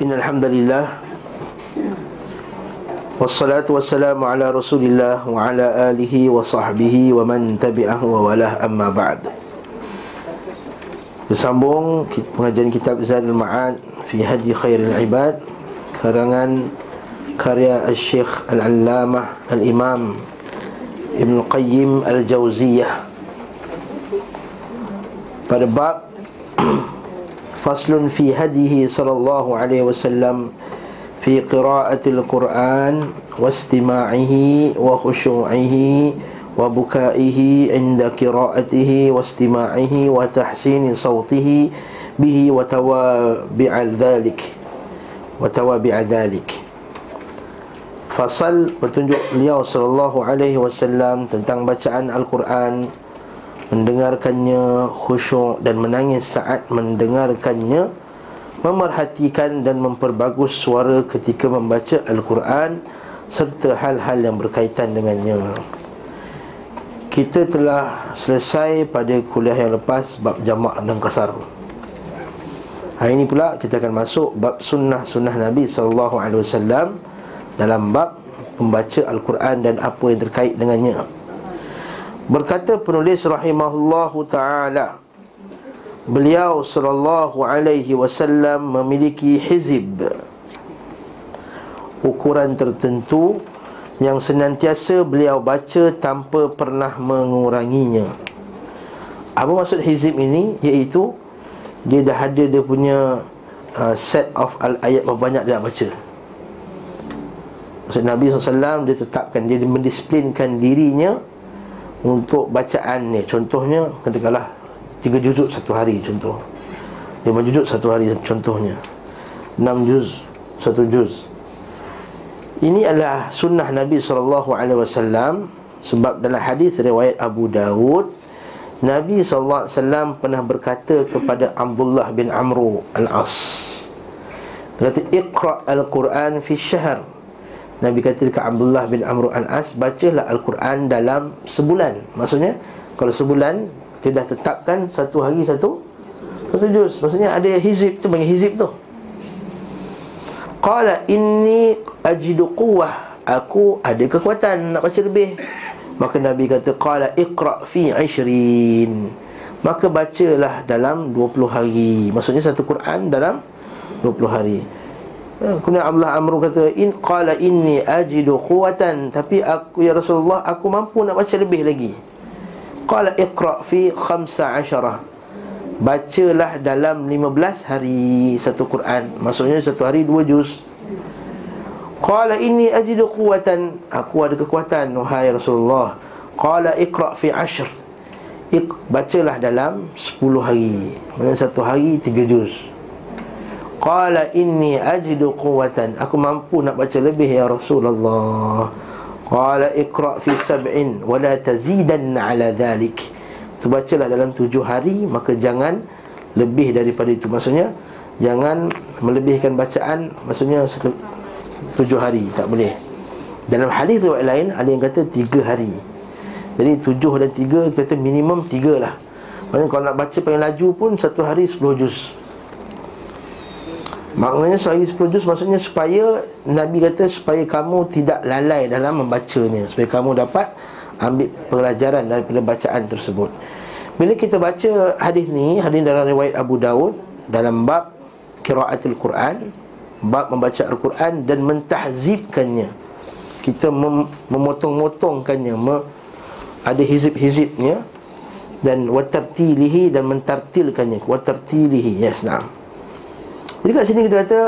إن الحمد لله والصلاة والسلام على رسول الله وعلى آله وصحبه ومن تبعه ووالاه أما بعد Bersambung pengajian kitab Zadul Ma'ad Fi Hadi Khairul Ibad Karangan karya Al-Syeikh Al-Allamah Al-Imam Ibn Qayyim Al-Jawziyah Pada bab Faslun fi hadihi sallallahu alaihi wasallam Fi qiraatil quran Wa istima'ihi Wa khushu'ihi Wa buka'ihi Inda qiraatihi Wa istima'ihi Wa tahsini sawtihi Bihi wa tawabi'al dhalik Wa tawabi'al dhalik Fasal Pertunjuk beliau sallallahu alaihi wasallam Tentang bacaan Al-quran mendengarkannya khusyuk dan menangis saat mendengarkannya memerhatikan dan memperbagus suara ketika membaca Al-Quran serta hal-hal yang berkaitan dengannya. Kita telah selesai pada kuliah yang lepas bab jamak dan kasar. Hari ini pula kita akan masuk bab sunnah-sunnah Nabi SAW dalam bab membaca Al-Quran dan apa yang terkait dengannya Berkata penulis rahimahullahu taala Beliau sallallahu alaihi wasallam memiliki hizib. Ukuran tertentu Yang senantiasa beliau baca tanpa pernah menguranginya. Apa maksud hizib ini? Iaitu Dia dah ada dia punya uh, set of ayat berapa banyak dia nak baca. Maksud Nabi SAW dia tetapkan Dia mendisiplinkan dirinya untuk bacaan ni contohnya katakanlah tiga juzuk satu hari contoh. Lima juzuk satu hari contohnya. Enam juz satu juz. Ini adalah sunnah Nabi SAW sebab dalam hadis riwayat Abu Dawud Nabi SAW pernah berkata kepada Abdullah bin Amru Al-As. Dia kata, Iqra' Al-Quran fi syahr Nabi kata dekat Abdullah bin Amr al-As Bacalah Al-Quran dalam sebulan. Maksudnya Kalau sebulan Dia dah tetapkan satu hari satu Satu juz. Maksudnya ada hizib tu Panggil hizib tu. Qala inni ajidu quwah Aku ada kekuatan nak baca lebih. Maka Nabi kata Qala iqra' fi ishrin Maka bacalah dalam 20 hari. Maksudnya satu Quran dalam 20 hari kemudian Abdullah Amr kata in qala inni ajidu quwatan tapi aku ya Rasulullah aku mampu nak baca lebih lagi. Qala iqra fi 15. Bacalah dalam 15 hari satu Quran. Maksudnya satu hari dua juz. Qala inni ajidu quwatan. Aku ada kekuatan wahai Rasulullah. Qala iqra fi 10. Ik, bacalah dalam 10 hari. Maksudnya satu hari tiga juz. Qala inni ajidu quwatan Aku mampu nak baca lebih ya Rasulullah. Qala ikra' fi sab'in Wala tazidan ala dhalik. Tu bacalah dalam tujuh hari Maka jangan lebih daripada itu. Maksudnya Jangan melebihkan bacaan Maksudnya tujuh hari Tak boleh. Dalam hadis riwayat lain Ada yang kata tiga hari. Jadi tujuh dan tiga Kata minimum tiga lah. Maksudnya kalau nak baca paling laju pun Satu hari sepuluh juz Maknanya sehari 10 juz maksudnya supaya Nabi kata supaya kamu tidak lalai dalam membacanya. Supaya kamu dapat ambil pelajaran daripada bacaan tersebut. Bila kita baca hadis ni, hadis dalam riwayat Abu Daud Dalam bab kiraatul Quran Bab membaca Al-Quran dan mentahzibkannya. Kita mem- memotong-motongkannya mem- Ada hizib-hizibnya Dan watartilihi dan mentartilkannya. Watartilihi, yes, na'am jadi kat sini kita kata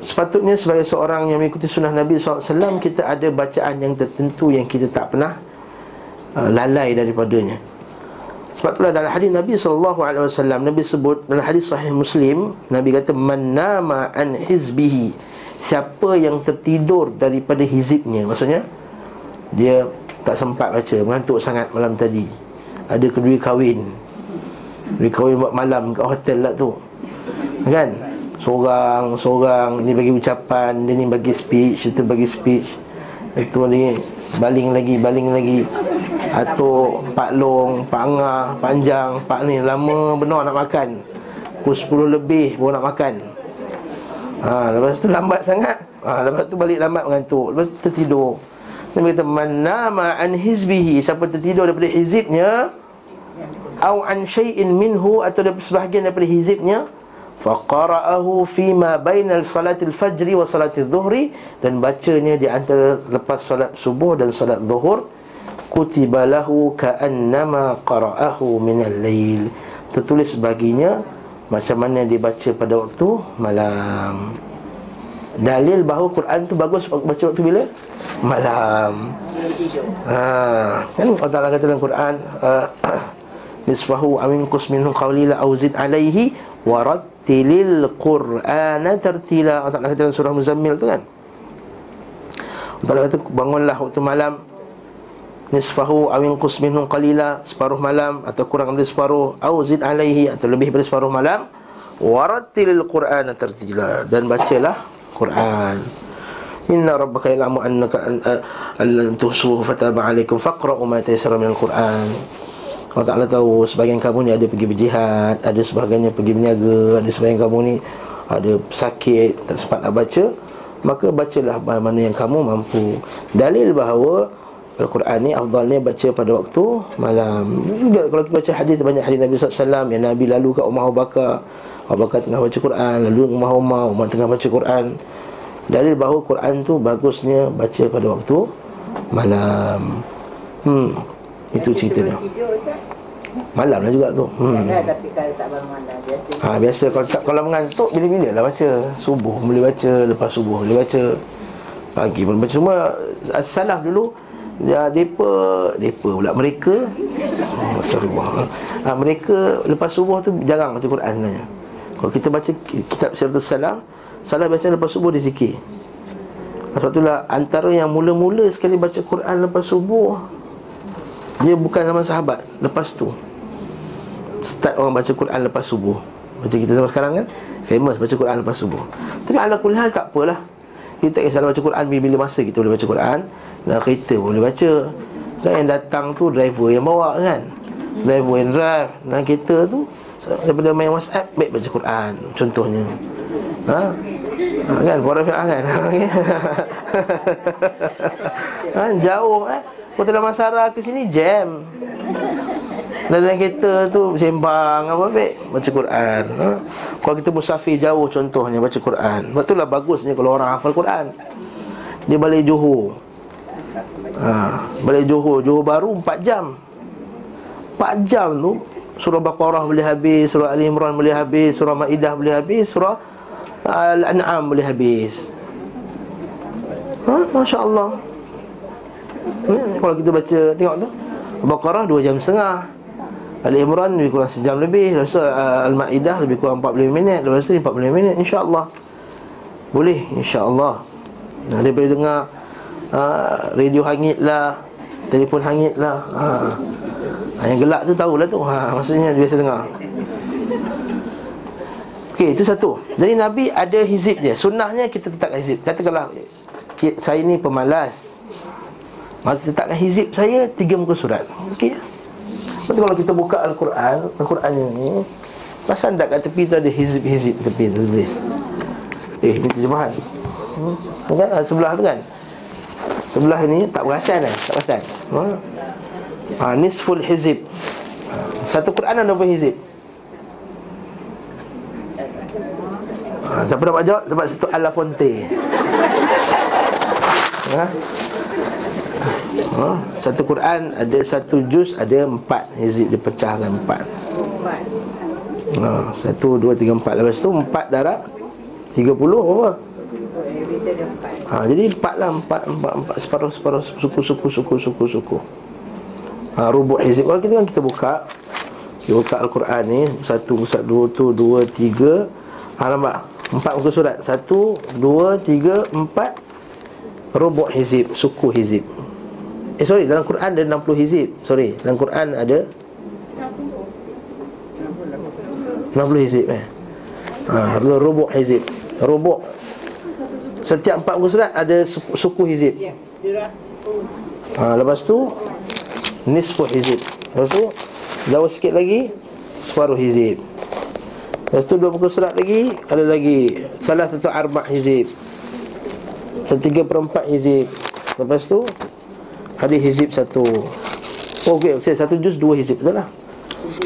Sepatutnya sebagai seorang yang mengikuti sunnah Nabi SAW Kita ada bacaan yang tertentu yang kita tak pernah uh, Lalai daripadanya. Sebab itulah dalam hadis Nabi SAW Nabi sebut dalam hadis sahih Muslim Nabi kata Man nama an hizbihi Siapa yang tertidur daripada hizibnya. Maksudnya Dia tak sempat baca Mengantuk sangat malam tadi. Ada kedua kahwin. Kedua kahwin buat malam kat hotel lah tu. Kan Seorang, seorang Ni bagi ucapan Dia ni bagi speech Itu bagi speech. Itu ni Baling lagi, baling lagi. Atau Pak Long, Pak Angah, Panjang Pak ni lama benar nak makan. Pukul 10 lebih baru nak makan. Ha, Lepas tu lambat sangat. Ha, Lepas tu balik lambat mengantuk. Lepas tu tertidur. Nabi kata Man nama an hizbihi. Siapa tertidur daripada hizibnya Au an syai'in minhu Atau daripada sebahagian daripada hizibnya Faqara'ahu fima bainal salatil fajri wa salatil zuhri. Dan bacanya di antara lepas salat subuh dan salat zuhur Kutiba lahu ka'annama qara'ahu minal layl Tertulis baginya Macam mana dia baca pada waktu malam. Dalil bahawa Quran tu bagus baca waktu bila? Malam. Ha, Kan Allah Ta'ala kata dalam Quran uh, Nisfahu amin kusminhu qawlila awzid alaihi Warad Tilil Qur'ana tertila. Allah Ta'ala kata dalam surah Muzammil tu kan? Allah Ta'ala kata bangunlah waktu malam. Nisfahu awin minhum qalila Separuh malam atau kurang dari separuh. Au zid alaihi atau lebih dari separuh malam. Warattilil Qur'ana tertila. Dan bacalah Qur'an. Inna rabbaka ilamu annaka Allan tuhsuhu fataba alaikum Faqra'u ma taysara minal Qur'an Allah Ta'ala tahu sebagian kamu ni ada pergi berjihad Ada sebagiannya pergi berniaga Ada sebagian kamu ni ada sakit Tak sempat nak baca Maka bacalah mana yang kamu mampu. Dalil bahawa Al-Quran ni afdalnya baca pada waktu malam. Juga kalau kita baca hadis banyak hadis Nabi SAW Yang Nabi lalu kat Umar Bakar. Abu Bakar tengah baca Quran Lalu Umar Umar Umar tengah baca Quran. Dalil bahawa Quran tu bagusnya baca pada waktu malam. Hmm itu cerita dia. Malam lah juga tu. Hmm. Tapi kalau tak bangun malam biasa. Ha, biasa kalau tak kalau mengantuk bila-bila lah baca. Subuh boleh baca, lepas subuh boleh baca. Pagi pun baca semua salaf dulu ya depa depa pula mereka Rasulullah. Ha, mereka lepas subuh tu jarang baca Quran sebenarnya. Kalau kita baca kitab Syaratul Salam, salah biasa lepas subuh dia zikir. Sebab itulah antara yang mula-mula sekali baca Quran lepas subuh dia bukan zaman sahabat Lepas tu. Start orang baca Quran lepas subuh. Macam kita zaman sekarang kan Famous baca Quran lepas subuh. Tapi ala kulihal tak apalah. Kita tak kisah baca Quran bila-bila masa kita boleh baca Quran Dan kereta boleh baca. Kan yang datang tu driver yang bawa kan. Driver yang drive Dalam kereta tu Daripada main WhatsApp Baik baca Quran Contohnya. Ha? Ha, kan Puan Rafi'ah kan ha, Jauh eh. Kota Damansara ke sini jam. Dalam kereta tu sembang. Apa baik baca Quran ha? kalau kita musafir jauh contohnya baca Quran. Sebab itulah bagusnya kalau orang hafal Quran. Dia balik Johor. Ha, balik Johor. Johor baru 4 jam. 4 jam tu surah Baqarah boleh habis surah Ali Imran boleh habis surah Maidah boleh habis surah Al-An'am boleh habis. Ha? Masya Allah hmm, Kalau kita baca Tengok tu. Al-Baqarah 2 jam setengah. Al-Imran lebih kurang sejam lebih. Lepas tu uh, Al-Ma'idah lebih kurang 45 minit. Lepas tu 45 minit. InsyaAllah. Boleh InsyaAllah. Nah, Dia boleh dengar uh, Radio hangit lah Telefon hangit lah. Uh. Yang gelap tu tahulah tu. Ha, Maksudnya dia biasa dengar Okey, itu satu. Jadi Nabi ada hizib dia. Sunnahnya kita tetapkan hizib. Katakanlah Saya ni pemalas. Maka letakkan hizib saya Tiga muka surat. Okey. Lepas kalau kita buka Al-Quran Al-Quran ini Pasal tak kat tepi tu ada hizib-hizib tepi tu tulis. Eh, ini terjemahan. Hmm? Kan, ah, sebelah tu kan? Sebelah ni tak perasan kan? Tak perasan. Ha? ha, Nisful hizib. Ha, Satu Quran ada berapa hizib ha, Siapa dapat jawab Sebab situ Alafonte Ha? ha? Satu Quran ada satu juz ada empat. Hizib dipecahkan empat. Ha, Satu, dua, tiga, empat. Lepas tu empat darab Tiga puluh apa? Ha, jadi empat lah empat, empat, empat. Separuh separuh suku suku suku suku suku. Ha, rubuk hizib. Kalau kita kan kita buka kita buka Al-Quran ni satu satu dua tu dua tiga. Ha, nampak empat muka surat. Satu dua tiga empat. Rubuk hizib suku hizib. Eh sorry dalam Quran ada 60 hizib. Sorry dalam Quran ada 60 hizib eh. Ha, Rubuk hizib. Rubuk Setiap empat muka surat ada suku, suku hizib. Ha, Lepas tu Nisfu hizib. Lepas tu Jauh sikit lagi Separuh hizib Lepas tu dua pukul surat lagi Ada lagi Salah satu arba' hizib. Setiga perempat hizib. Lepas tu Ada hizib satu. Oh okey, okay. satu juz dua hizib Betul lah?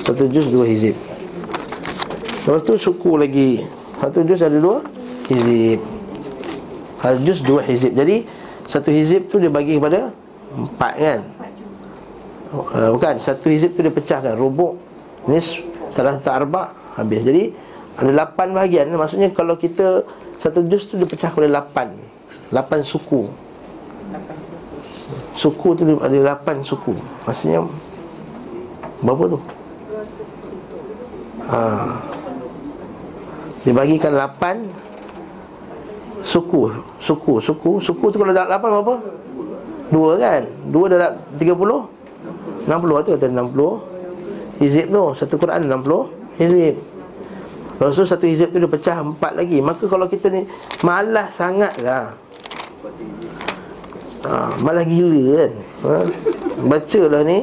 Satu juz dua hizib. Lepas tu suku lagi. Satu juz ada dua hizib. Satu juz dua hizib. Jadi Satu hizib tu dia bagi kepada Empat kan? Uh, Bukan Satu hizib tu dia pecahkan. Rubuk Nis Salah satu arba' habis. Jadi ada lapan bahagian. Maksudnya kalau kita satu juz tu dipecah kepada lapan. Lapan suku. Suku tu ada lapan suku. Maksudnya berapa tu? Ha. Dibagikan lapan suku, suku, suku, suku tu kalau dah lapan berapa? Dua kan? Dua dah tiga puluh? Enam puluh tu kata enam puluh Hizib tu, satu Quran enam puluh hizib. Tu satu hizib tu dia pecah empat lagi. Maka kalau kita ni malas sangat lah. Ha, Malah gila kan? Ha? Baca lah ni.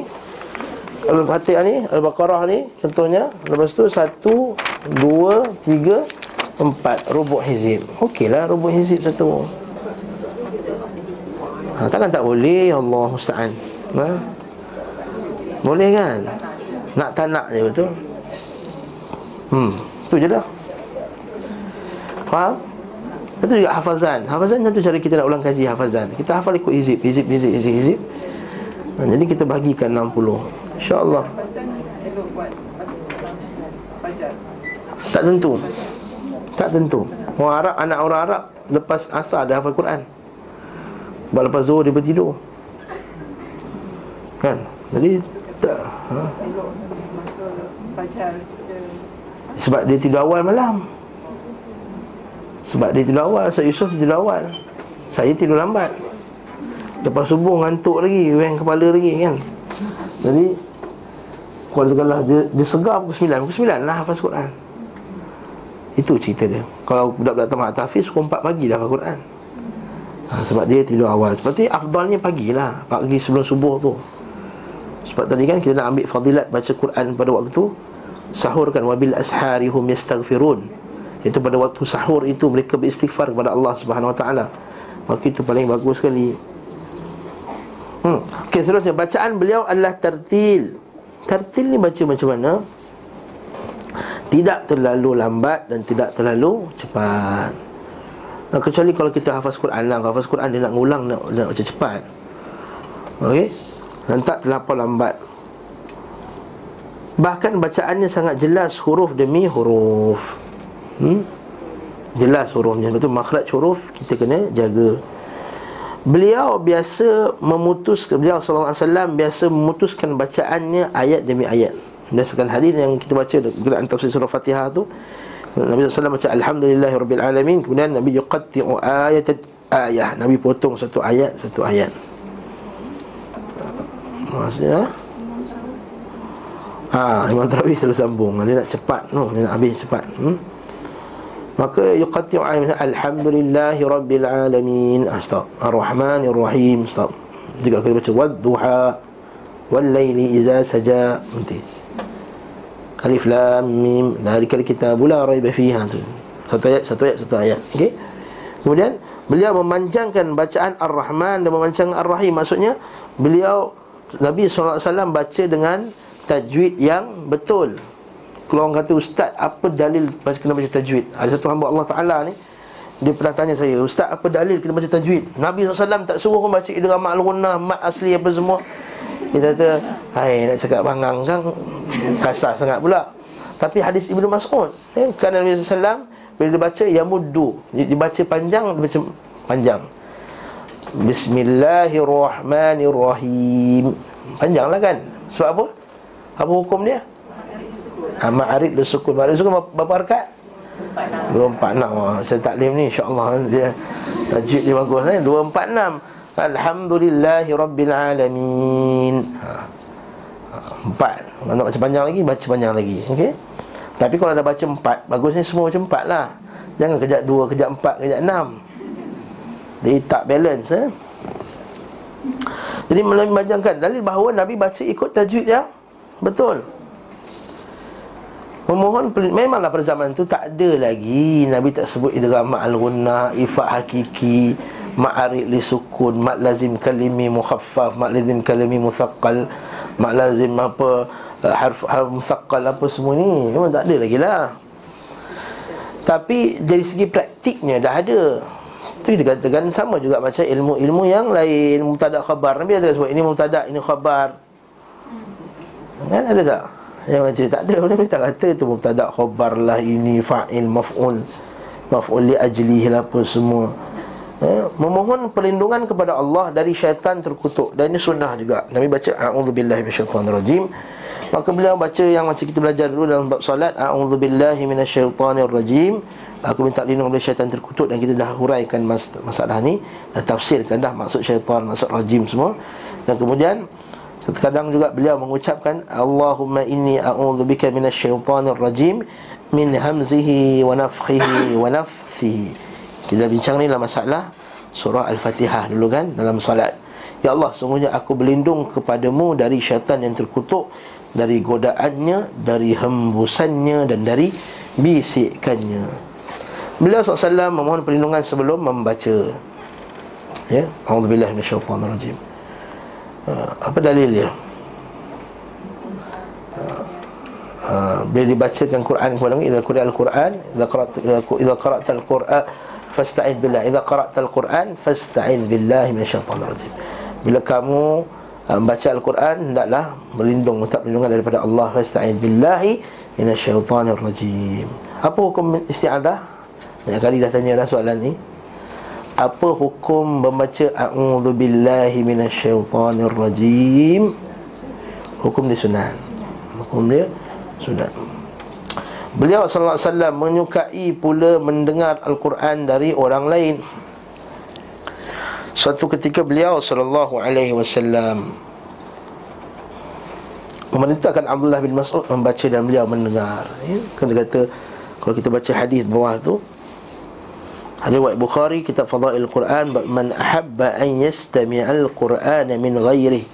Al-Fatihah ni, Al-Baqarah ni Contohnya. Lepas tu satu, dua, tiga, empat. Rubuk hizib. Okey lah rubuk hizib satu. Ha, Takkan tak boleh? Ya Allah Musta'an. Ha? Boleh kan? Nak tak nak je betul Hmm, tu je dah. Faham? Itu juga hafazan. Hafazan satu cara kita nak ulang kaji hafazan. Kita hafal ikut hizib, hizib, hizib, hizib, hizib. Ha, Jadi kita bagikan 60 InsyaAllah. Tak tentu. Tak tentu. Orang Arab, anak orang Arab Lepas asar dah hafal Quran. Sebab lepas zuhur dia bertidur. Kan? Jadi tak ha? Sebab dia tidur awal malam. Sebab dia tidur awal Saya Yusuf tidur awal. Saya tidur lambat. Lepas subuh ngantuk lagi Weng kepala lagi kan? Jadi Kalau katakanlah dia, dia segar pukul 9 Pukul 9 lah hafaz Quran. Itu cerita dia. Kalau budak-budak tamat tahfiz Pukul 4 pagi dah hafaz Quran. Ha, Sebab dia tidur awal. Seperti afdalnya pagi lah. Pagi sebelum subuh tu. Sebab tadi kan kita nak ambil fadilat Baca Quran pada waktu tu sahur kan wabil asharihum yastaghfirun. Itu pada waktu sahur itu mereka beristighfar kepada Allah Subhanahu wa taala. Maka itu paling bagus sekali. Hmm. Okey seterusnya bacaan beliau adalah tertil. Tertil ni baca macam mana? Tidak terlalu lambat dan tidak terlalu cepat. Nah, kecuali kalau kita hafaz Quran lah. Hafaz Quran dia nak ngulang nak, nak baca cepat. Okey? Dan tak terlalu lambat Bahkan bacaannya sangat jelas huruf demi huruf. Hmm? Jelas hurufnya. Betul makhraj huruf kita kena jaga. Beliau biasa memutus Beliau SAW biasa memutuskan bacaannya ayat demi ayat. Berdasarkan hadis yang kita baca Berkenaan tafsir surah Fatihah tu Nabi SAW baca Alhamdulillahirrabbilalamin Kemudian Nabi yuqatti'u ayat ayat Nabi potong satu ayat Satu ayat. Maksudnya Ha, Imam Tarawih selalu sambung. Dia nak cepat no, Dia nak habis cepat hmm? Maka yuqati'u ayat Alhamdulillahi Rabbil Alamin. Ah, Stop. Ar-Rahmanir-Rahim Stop. Juga kena baca Wadduha Wallayli iza saja. Nanti Alif Lam Mim Dhalika kitabu la raiba fiha. Satu ayat, satu ayat, satu ayat. Okey? Kemudian Beliau memanjangkan bacaan Ar-Rahman dan memanjangkan Ar-Rahim. Maksudnya Beliau Nabi SAW baca dengan tajwid yang betul. Kalau orang kata ustaz apa dalil kena baca tajwid? Ada satu hamba Allah Ta'ala ni Dia pernah tanya saya Ustaz apa dalil kena baca tajwid? Nabi SAW tak suruh pun baca idram al-gunnah Mat asli apa semua. Dia kata Hai nak cakap bangang kan Kasar sangat pula. Tapi hadis Ibnu Mas'ud eh, Kan Nabi SAW Bila dia baca Yamuddu Dia baca panjang Dia baca panjang. Bismillahirrahmanirrahim. Panjanglah kan. Sebab apa? Apa hukum dia? Ha, Ma'arif dan sukun Ma'arif sukun berapa harkat? 246 Saya taklim ni insyaAllah. Dia Tajwid dia bagus. Eh? 246 Alhamdulillahi Rabbil Alamin. Ha. Empat. Kalau nak baca panjang lagi? Baca panjang lagi. Okey? Tapi kalau dah baca empat Bagusnya semua baca empat lah. Jangan kejap dua Kejap empat Kejap enam. Jadi tak balance eh? Jadi memajangkan dalil bahawa Nabi baca ikut tajwid yang Betul. Memohon Memanglah pada zaman tu Tak ada lagi Nabi tak sebut Idram al-gunna Ifat hakiki Ma'arik li sukun Mak lazim kalimi mukhaffaf Mak lazim kalimi muthaqqal Mak lazim apa uh, Harf, harf muthaqqal apa semua ni Memang tak ada lagi lah. Tapi dari segi praktiknya Dah ada. Itu kita katakan sama juga macam ilmu-ilmu yang lain Mutadak khabar. Nabi ada sebut Ini mutadak, ini khabar Kan ada tak? Yang macam tak ada Nabi tak kata itu Mubtada khabar lah ini Fa'il maf'ul. Maf'ul li ajlihi lah apa semua. Eh, Memohon perlindungan kepada Allah Dari syaitan terkutuk. Dan ini sunnah juga. Nabi baca A'udzubillahi minasyaitanirrajim. Maka beliau baca yang macam kita belajar dulu dalam bab salat A'udzubillahi minasyaitanirrajim. Aku minta lindung dari syaitan terkutuk Dan kita dah huraikan mas- masalah ni Dah tafsirkan dah maksud syaitan Maksud rajim semua. Dan kemudian Kadang juga beliau mengucapkan Allahumma inni a'udzubika minasyaitonir rajim min hamzihi wa nafthihi wa nafthihi. Kita bincang ni dalam masalah surah Al-Fatihah dulu kan dalam solat. Ya Allah, sungguhnya aku berlindung kepadamu dari syaitan yang terkutuk dari godaannya, dari hembusannya dan dari bisikannya. Beliau SAW memohon perlindungan sebelum membaca. Ya, a'udzubillahi minasyaitonir rajim. Ha, apa dalil dia? Uh, bila dibacakan Quran kepada kamu, idza qira al-Quran, idza qara'ta al-Quran fasta'in billah. Idza qara'ta al-Quran fasta'in billahi minasyaitonir rajim. Bila kamu membaca al-Quran, hendaklah berlindung minta perlindungan daripada Allah fasta'in billahi minasyaitonir rajim. Apa hukum isti'adzah? Banyak kali dah tanya dah soalan ni apa hukum membaca a'udzu billahi minasyaitonir rajim hukum dia sunat. Hukum dia sunat. Beliau sallallahu alaihi wasallam menyukai pula mendengar al-Quran dari orang lain. Suatu ketika beliau sallallahu alaihi wasallam memerintahkan Abdullah bin Mas'ud membaca dan beliau mendengar. Ya kan dia kata kalau kita baca hadis bawah tu Riwayat Bukhari kitab Fadail Quran bab man ahabba an yastami'al Quran min ghairi.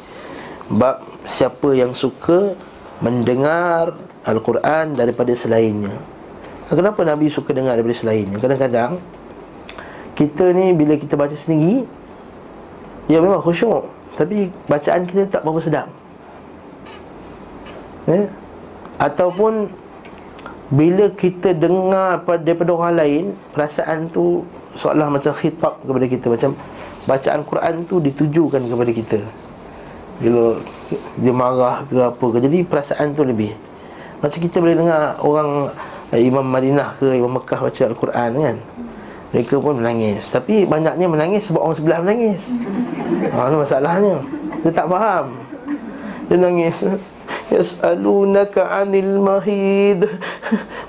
Bab siapa yang suka mendengar Al-Quran daripada selainnya. Kenapa Nabi suka dengar daripada selainnya? Kadang-kadang kita ni bila kita baca sendiri ya memang khusyuk tapi bacaan kita tak berapa sedap. Eh? Ataupun bila kita dengar daripada orang lain Perasaan tu Seolah macam khitab kepada kita. Macam bacaan Quran tu ditujukan kepada kita. Bila dia marah ke apa ke. Jadi perasaan tu lebih. Macam kita boleh dengar orang eh, Imam Madinah ke Imam Mekah baca Al-Quran kan. Mereka pun menangis. Tapi banyaknya menangis sebab orang sebelah menangis. Ha, Itu masalahnya. Dia tak faham. Dia nangis يسألونك عن المهيد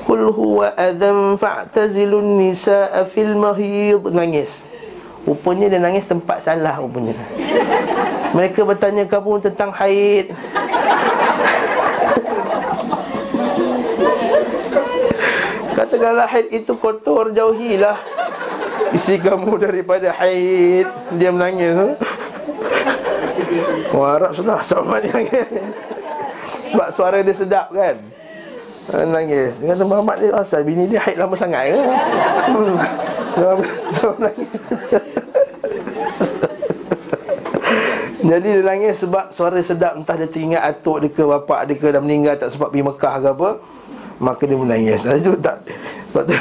قل هو أذى فاعتزلوا النساء في المهيد nangis Rupanya dia nangis tempat salah rupanya Mereka bertanya kamu tentang haid Katakanlah haid itu kotor jauhilah Isteri kamu daripada haid Dia menangis Wah Arab sudah sama dia sebab suara dia sedap kan? Ha, Nangis. Dia kata Muhammad ni Asal bini dia haid lama sangat ke hmm. So nangis. Jadi dia nangis sebab suara sedap. Entah dia teringat atuk dia ke Bapak dia ke Dah meninggal tak sempat pergi Mekah ke apa Maka dia menangis. Itu tak Kata,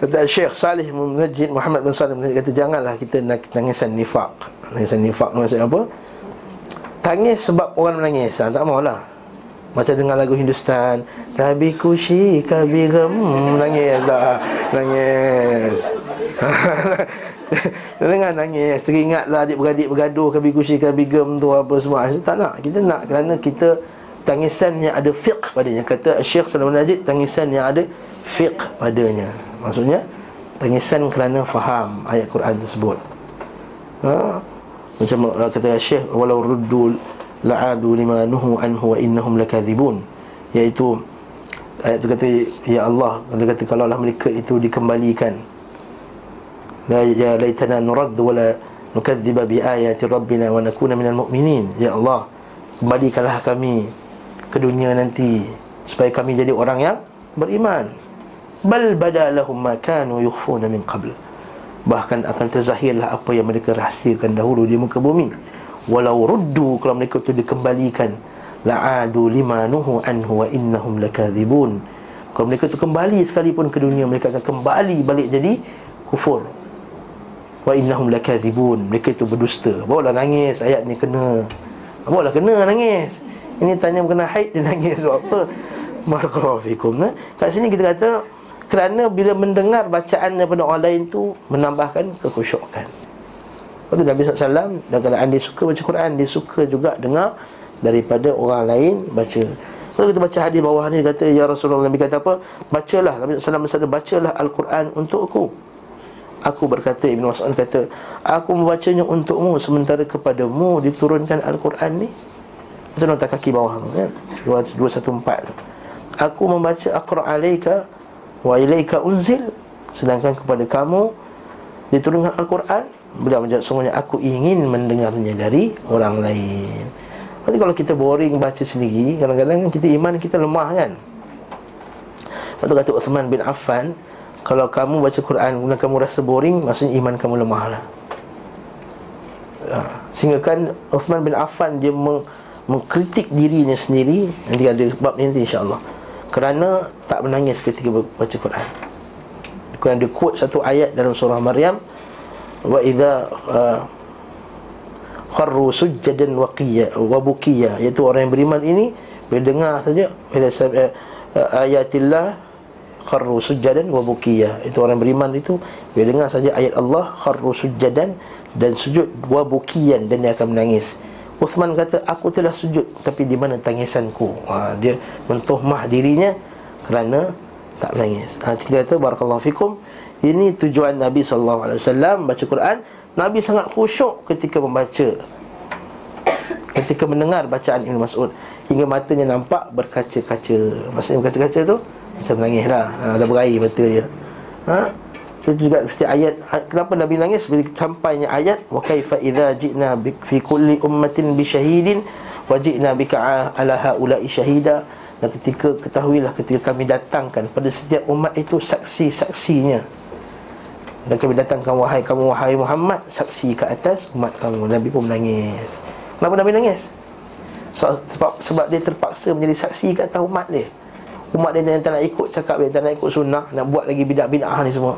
kata Syekh Salih Munajid Muhammad bin Salih Kata janganlah kita nangisan nifak. Nangisan nifak maksudnya apa? Tangis sebab orang menangis. Ha, Tak maulah macam dengar lagu Hindustan. Kabi kushi, kabi gem Nangis dah Nangis. Dengar nangis Teringatlah adik-beradik bergaduh Kabi kushi, kabi gem tu apa semua. Tak nak, kita nak kerana kita Tangisan yang ada fiqh padanya. Kata Syekh Salam Najib Tangisan yang ada fiqh padanya. Maksudnya Tangisan kerana faham ayat Quran tersebut. Ha? Macam kata Syekh Walau ruddul la'adu lima nuhu anhu wa innahum lakadzibun iaitu ayat tu kata ya Allah dia kata kalau lah mereka itu dikembalikan. La ya laitana nurad wa la nukadziba bi ayati rabbina wa nakuna minal mu'minin. Ya Allah kembalikanlah kami ke dunia nanti supaya kami jadi orang yang beriman. Bal badalahum ma kanu yukhfuna min qabl. Bahkan akan terzahirlah apa yang mereka rahsiakan dahulu di muka bumi walau ruddu kalau mereka itu dikembalikan la'adu lima nuhu anhu wa innahum lakadzibun kalau mereka itu kembali sekalipun ke dunia mereka akan kembali balik jadi kufur. Wa innahum lakadzibun mereka itu berdusta. Bawalah nangis ayat ni kena. Bawalah kena nangis. Ini tanya kena haid dia nangis. Sebab apa? Barakallahu fikum. Nah kat sini kita kata kerana bila mendengar bacaan daripada orang lain tu menambahkan kekhusyukan Lepas tu Nabi SAW Dan kalau dia suka baca Quran Dia suka juga dengar Daripada orang lain baca. Kalau kita baca hadis bawah ni kata Ya Rasulullah Nabi kata apa? Bacalah. Nabi SAW bersabda Bacalah Al-Quran untukku Aku. Berkata Ibn Mas'ud kata Aku membacanya untukmu Sementara kepadamu Diturunkan Al-Quran ni. Macam nota kaki bawah tu kan? 214 Aku membaca Al-Quran alaika Wa ilaika unzil Sedangkan kepada kamu Diturunkan Al-Quran Beliau menjawab semuanya Aku ingin mendengarnya dari orang lain. Nanti kalau kita boring baca sendiri Kadang-kadang kita iman kita lemah kan? Lepas tu kata Uthman bin Affan Kalau kamu baca Quran Kemudian kamu rasa boring Maksudnya iman kamu lemah lah. Ha. Sehingga kan Uthman bin Affan Dia meng, mengkritik dirinya sendiri Nanti ada bab ni nanti insyaAllah. Kerana tak menangis ketika baca Quran. Kerana dia quote satu ayat dalam surah Maryam wa idza uh, kharru sujjadan wa qiyya wa bukiya iaitu orang yang beriman ini bila dengar saja bila uh, uh, ayatillah kharru sujjadan wa bukiya itu orang beriman itu bila dengar saja ayat Allah kharru sujjadan dan sujud wa bukiyan dan dia akan menangis. Uthman kata aku telah sujud tapi di mana tangisanku? Ha, dia mentuhmah dirinya kerana tak menangis. Ha, kita kata barakallahu fikum ini tujuan Nabi SAW baca Quran. Nabi sangat khusyuk ketika membaca Ketika mendengar bacaan Ibn Mas'ud. Hingga matanya nampak berkaca-kaca. Maksudnya berkaca-kaca tu Macam menangis lah. Ha, Dah berair mata dia ha? Itu juga mesti ayat. Ha, Kenapa Nabi nangis? Bila sampainya ayat Wa kaifa idha ji'na fi kulli ummatin bi syahidin Wa ji'na bika ala ha'ulai syahida Dan ketika ketahuilah ketika kami datangkan Pada setiap umat itu saksi-saksinya dan kami datangkan wahai kamu wahai Muhammad Saksi ke atas umat kamu. Nabi pun menangis. Kenapa Nabi nangis? Sebab, sebab, sebab dia terpaksa menjadi saksi ke atas umat dia. Umat dia yang tak nak ikut cakap dia Tak nak ikut sunnah Nak buat lagi bid'ah-bid'ah ni semua.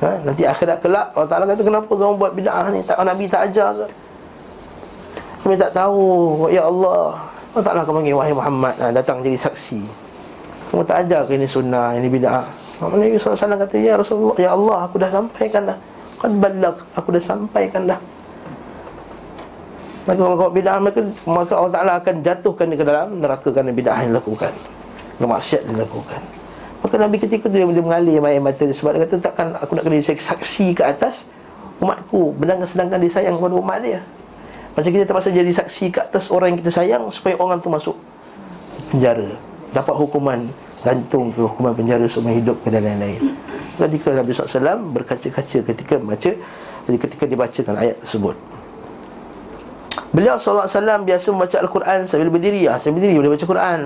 Ha? Nanti akhirat kelak Allah Ta'ala kata kenapa kamu buat bid'ah ni? Tak, Nabi tak ajar ke? Kami tak tahu. Ya Allah. Allah Ta'ala akan panggil wahai Muhammad ha, Datang jadi saksi. Kamu tak ajar ke ini sunnah Ini bid'ah Nabi SAW kata Ya Rasulullah Ya Allah aku dah sampaikan dah. Qad balak Aku dah sampaikan dah. Maka kalau bid'ah mereka Maka Allah Ta'ala akan jatuhkan dia ke dalam Neraka kerana bid'ah yang dilakukan. Kemaksiat yang dilakukan. Maka Nabi ketika tu dia, dia mengalir air mata dia Sebab dia kata takkan aku nak kena saksi ke atas Umatku Sedangkan sedangkan dia sayang kepada umat dia. Macam kita terpaksa jadi saksi ke atas orang yang kita sayang Supaya orang tu masuk penjara Dapat hukuman gantung ke hukuman penjara seumur hidup ke dan lain-lain. Ketika Nabi SAW berkaca-kaca ketika membaca jadi ketika dibacakan ayat tersebut. Beliau SAW biasa membaca Al-Quran sambil berdiri. Ya, Sambil berdiri boleh baca Quran.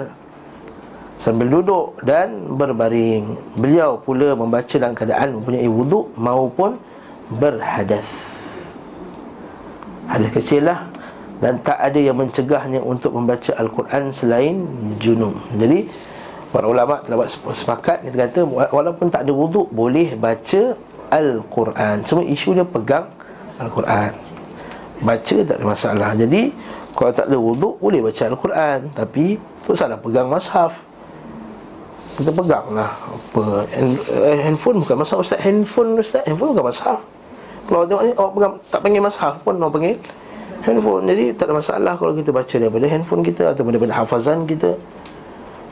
Sambil duduk dan berbaring. Beliau pula membaca dalam keadaan mempunyai wuduk maupun berhadas Hadas kecil lah. Dan tak ada yang mencegahnya untuk membaca Al-Quran selain junub. Jadi Para ulama telah buat sepakat Kita kata walaupun tak ada wuduk Boleh baca Al-Quran. Semua isu dia pegang Al-Quran. Baca tak ada masalah. Jadi kalau tak ada wuduk Boleh baca Al-Quran. Tapi tu salah pegang mashaf. Kita pegang lah apa, eh, Handphone bukan mashaf Ustaz. Handphone Ustaz Handphone bukan mashaf. Kalau tengok ni Awak pegang Tak panggil mashaf pun Awak panggil handphone. Jadi tak ada masalah Kalau kita baca daripada handphone kita Atau daripada hafazan kita.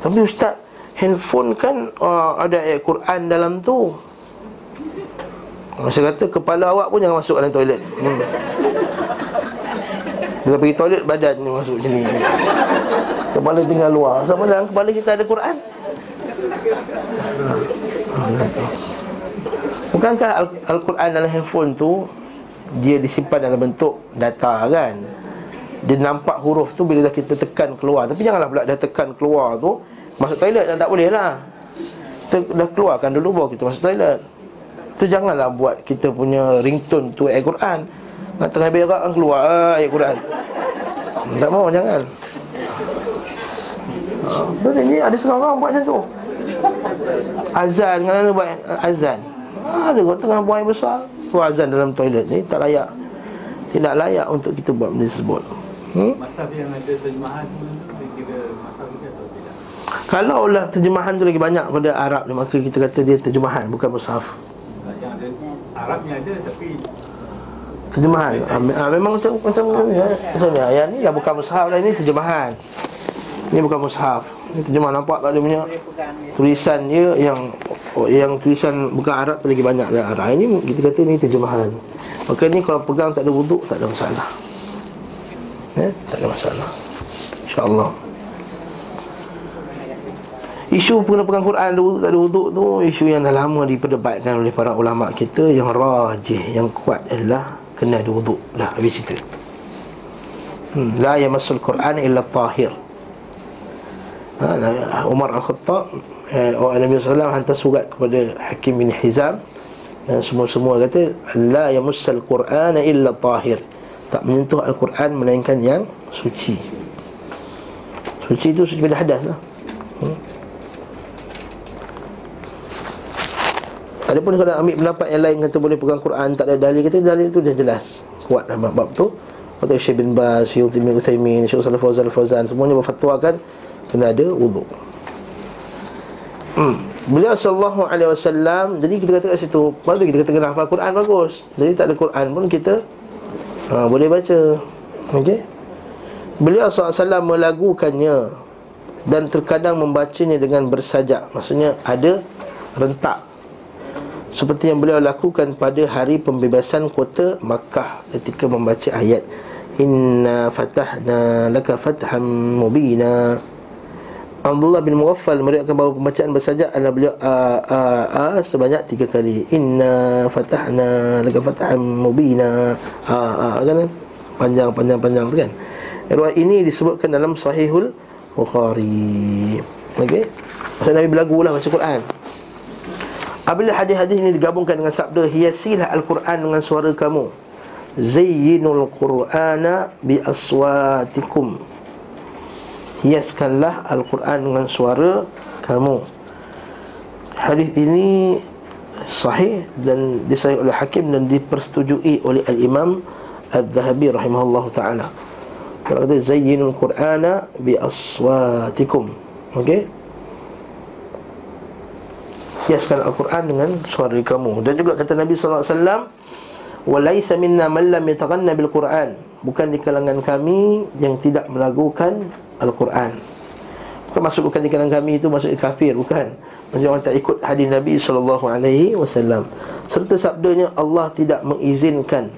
Tapi Ustaz handphone kan uh, ada ayat Quran dalam tu. Saya kata kepala awak pun jangan masuk dalam toilet. Hmm. Dia pergi toilet badan ni masuk sini. Kepala tinggal luar. Sama dalam kepala kita ada Quran. Bukankah Al-Quran dalam handphone tu Dia disimpan dalam bentuk data kan Dia nampak huruf tu bila dah kita tekan keluar Tapi janganlah pula dah tekan keluar tu Masuk toilet tak, tak boleh lah. Kita dah keluarkan dulu baru kita masuk toilet. Tu janganlah buat kita punya ringtone tu ayat Quran. Nak tengah berak kan keluar ah, ayat Quran. Tak mau jangan. Betul ha, ni ada setengah orang buat macam tu. Azan kan buat azan. Ada orang tengah buang air besar. Buat azan dalam toilet ni tak layak. Tidak layak untuk kita buat benda tersebut. Hmm? Masa yang ada terjemahan kalau lah terjemahan tu lagi banyak pada Arab ni Maka kita kata dia terjemahan bukan mushaf. Yang ada Arabnya ada tapi Terjemahan? Ha, Memang macam macam ya, macam ni Yang ni dah bukan mushaf lah Ini terjemahan. Ini bukan mushaf. Ini terjemahan nampak tak ada punya Tulisan dia yang Yang tulisan bukan Arab tu lagi banyak lah Arab Ini kita kata ni terjemahan. Maka ni kalau pegang tak ada wuduk Tak ada masalah. Ya? Tak ada masalah. InsyaAllah Isu pegang Quran ada wuduk tak ada wuduk tu Isu yang dah lama diperdebatkan oleh para ulama kita Yang rajih, yang kuat adalah Kena ada wuduk Dah habis cerita hmm. La yamassul Quran illa tahir ha, Umar Al-Khattab eh, Nabi SAW hantar surat kepada Hakim bin Hizam Dan semua-semua kata La yamassul Quran illa tahir Tak menyentuh Al-Quran melainkan yang suci Suci itu suci pada hadas lah hmm. Adapun kalau ambil pendapat yang lain kata boleh pegang Quran tak ada dalil kata dalil itu dah jelas kuat dalam bab tu. Kata Syekh bin Baz, Syekh Uthaymin Uthaymin, Syekh Salih Fawzan Fawzan semuanya berfatwakan kena ada wuduk. Hmm. Beliau sallallahu alaihi wasallam jadi kita kata kat situ, waktu kita kata kena hafal Quran bagus. Jadi tak ada Quran pun kita ha, boleh baca. Okey. Beliau SAW melagukannya dan terkadang membacanya dengan bersajak. Maksudnya ada rentak seperti yang beliau lakukan pada hari pembebasan kota Makkah ketika membaca ayat Inna fatahna laka fatham mubina Abdullah bin Mughaffal meriwayatkan bahawa pembacaan bersaja adalah beliau a a a sebanyak tiga kali. Inna fatahna laka fatham mubina. A a kan panjang panjang panjang tu kan. Riwayat ini disebutkan dalam Sahihul Bukhari. Okey. Maksud Nabi berlagu lah baca Quran. Apabila hadis-hadis ini digabungkan dengan sabda Hiasilah Al-Quran dengan suara kamu. Zayyinul Qur'ana bi aswatikum. Hiaskanlah Al-Quran dengan suara kamu. Hadis ini sahih dan disahih oleh Hakim dan dipersetujui oleh Al-Imam Al-Zahabi rahimahullah ta'ala. Kalau kata Zayyinul Qur'ana bi aswatikum. Okey hiaskan Al-Quran dengan suara kamu Dan juga kata Nabi SAW Walaysa minna man lam yataghanna bil Quran Bukan di kalangan kami yang tidak melagukan Al-Quran Bukan maksud bukan di kalangan kami itu maksud kafir Bukan Maksud orang tak ikut hadis Nabi SAW Serta sabdanya Allah tidak mengizinkan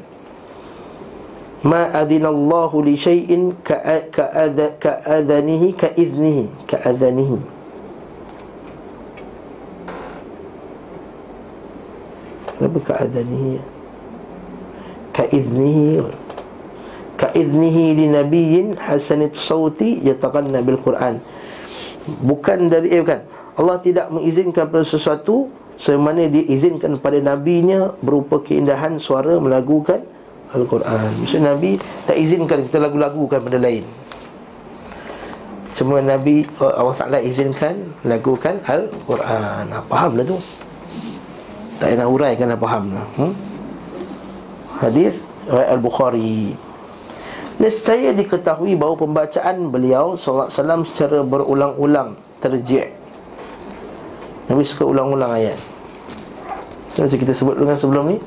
Ma adhinallahu li syai'in ka'adhanihi ka'idhnihi Ka'adhanihi Kenapa ka'adhanihi Ka'idhnihi Ka'idhnihi li nabiyyin hasanit sawti yataqanna bil Quran. Bukan dari eh bukan. Allah tidak mengizinkan pada sesuatu Semana dia izinkan pada nabinya Berupa keindahan suara melagukan Al-Quran. Maksudnya Nabi tak izinkan kita lagu-lagukan pada lain. Cuma Nabi Allah Ta'ala izinkan lagukan Al-Quran. Nah, Fahamlah tu tak payah nak uraikan dah faham hmm? Hadis Al-Bukhari. Nescaya diketahui bahawa pembacaan beliau SAW secara berulang-ulang terjik Nabi suka ulang-ulang ayat. Macam kita sebut dengan sebelum ni?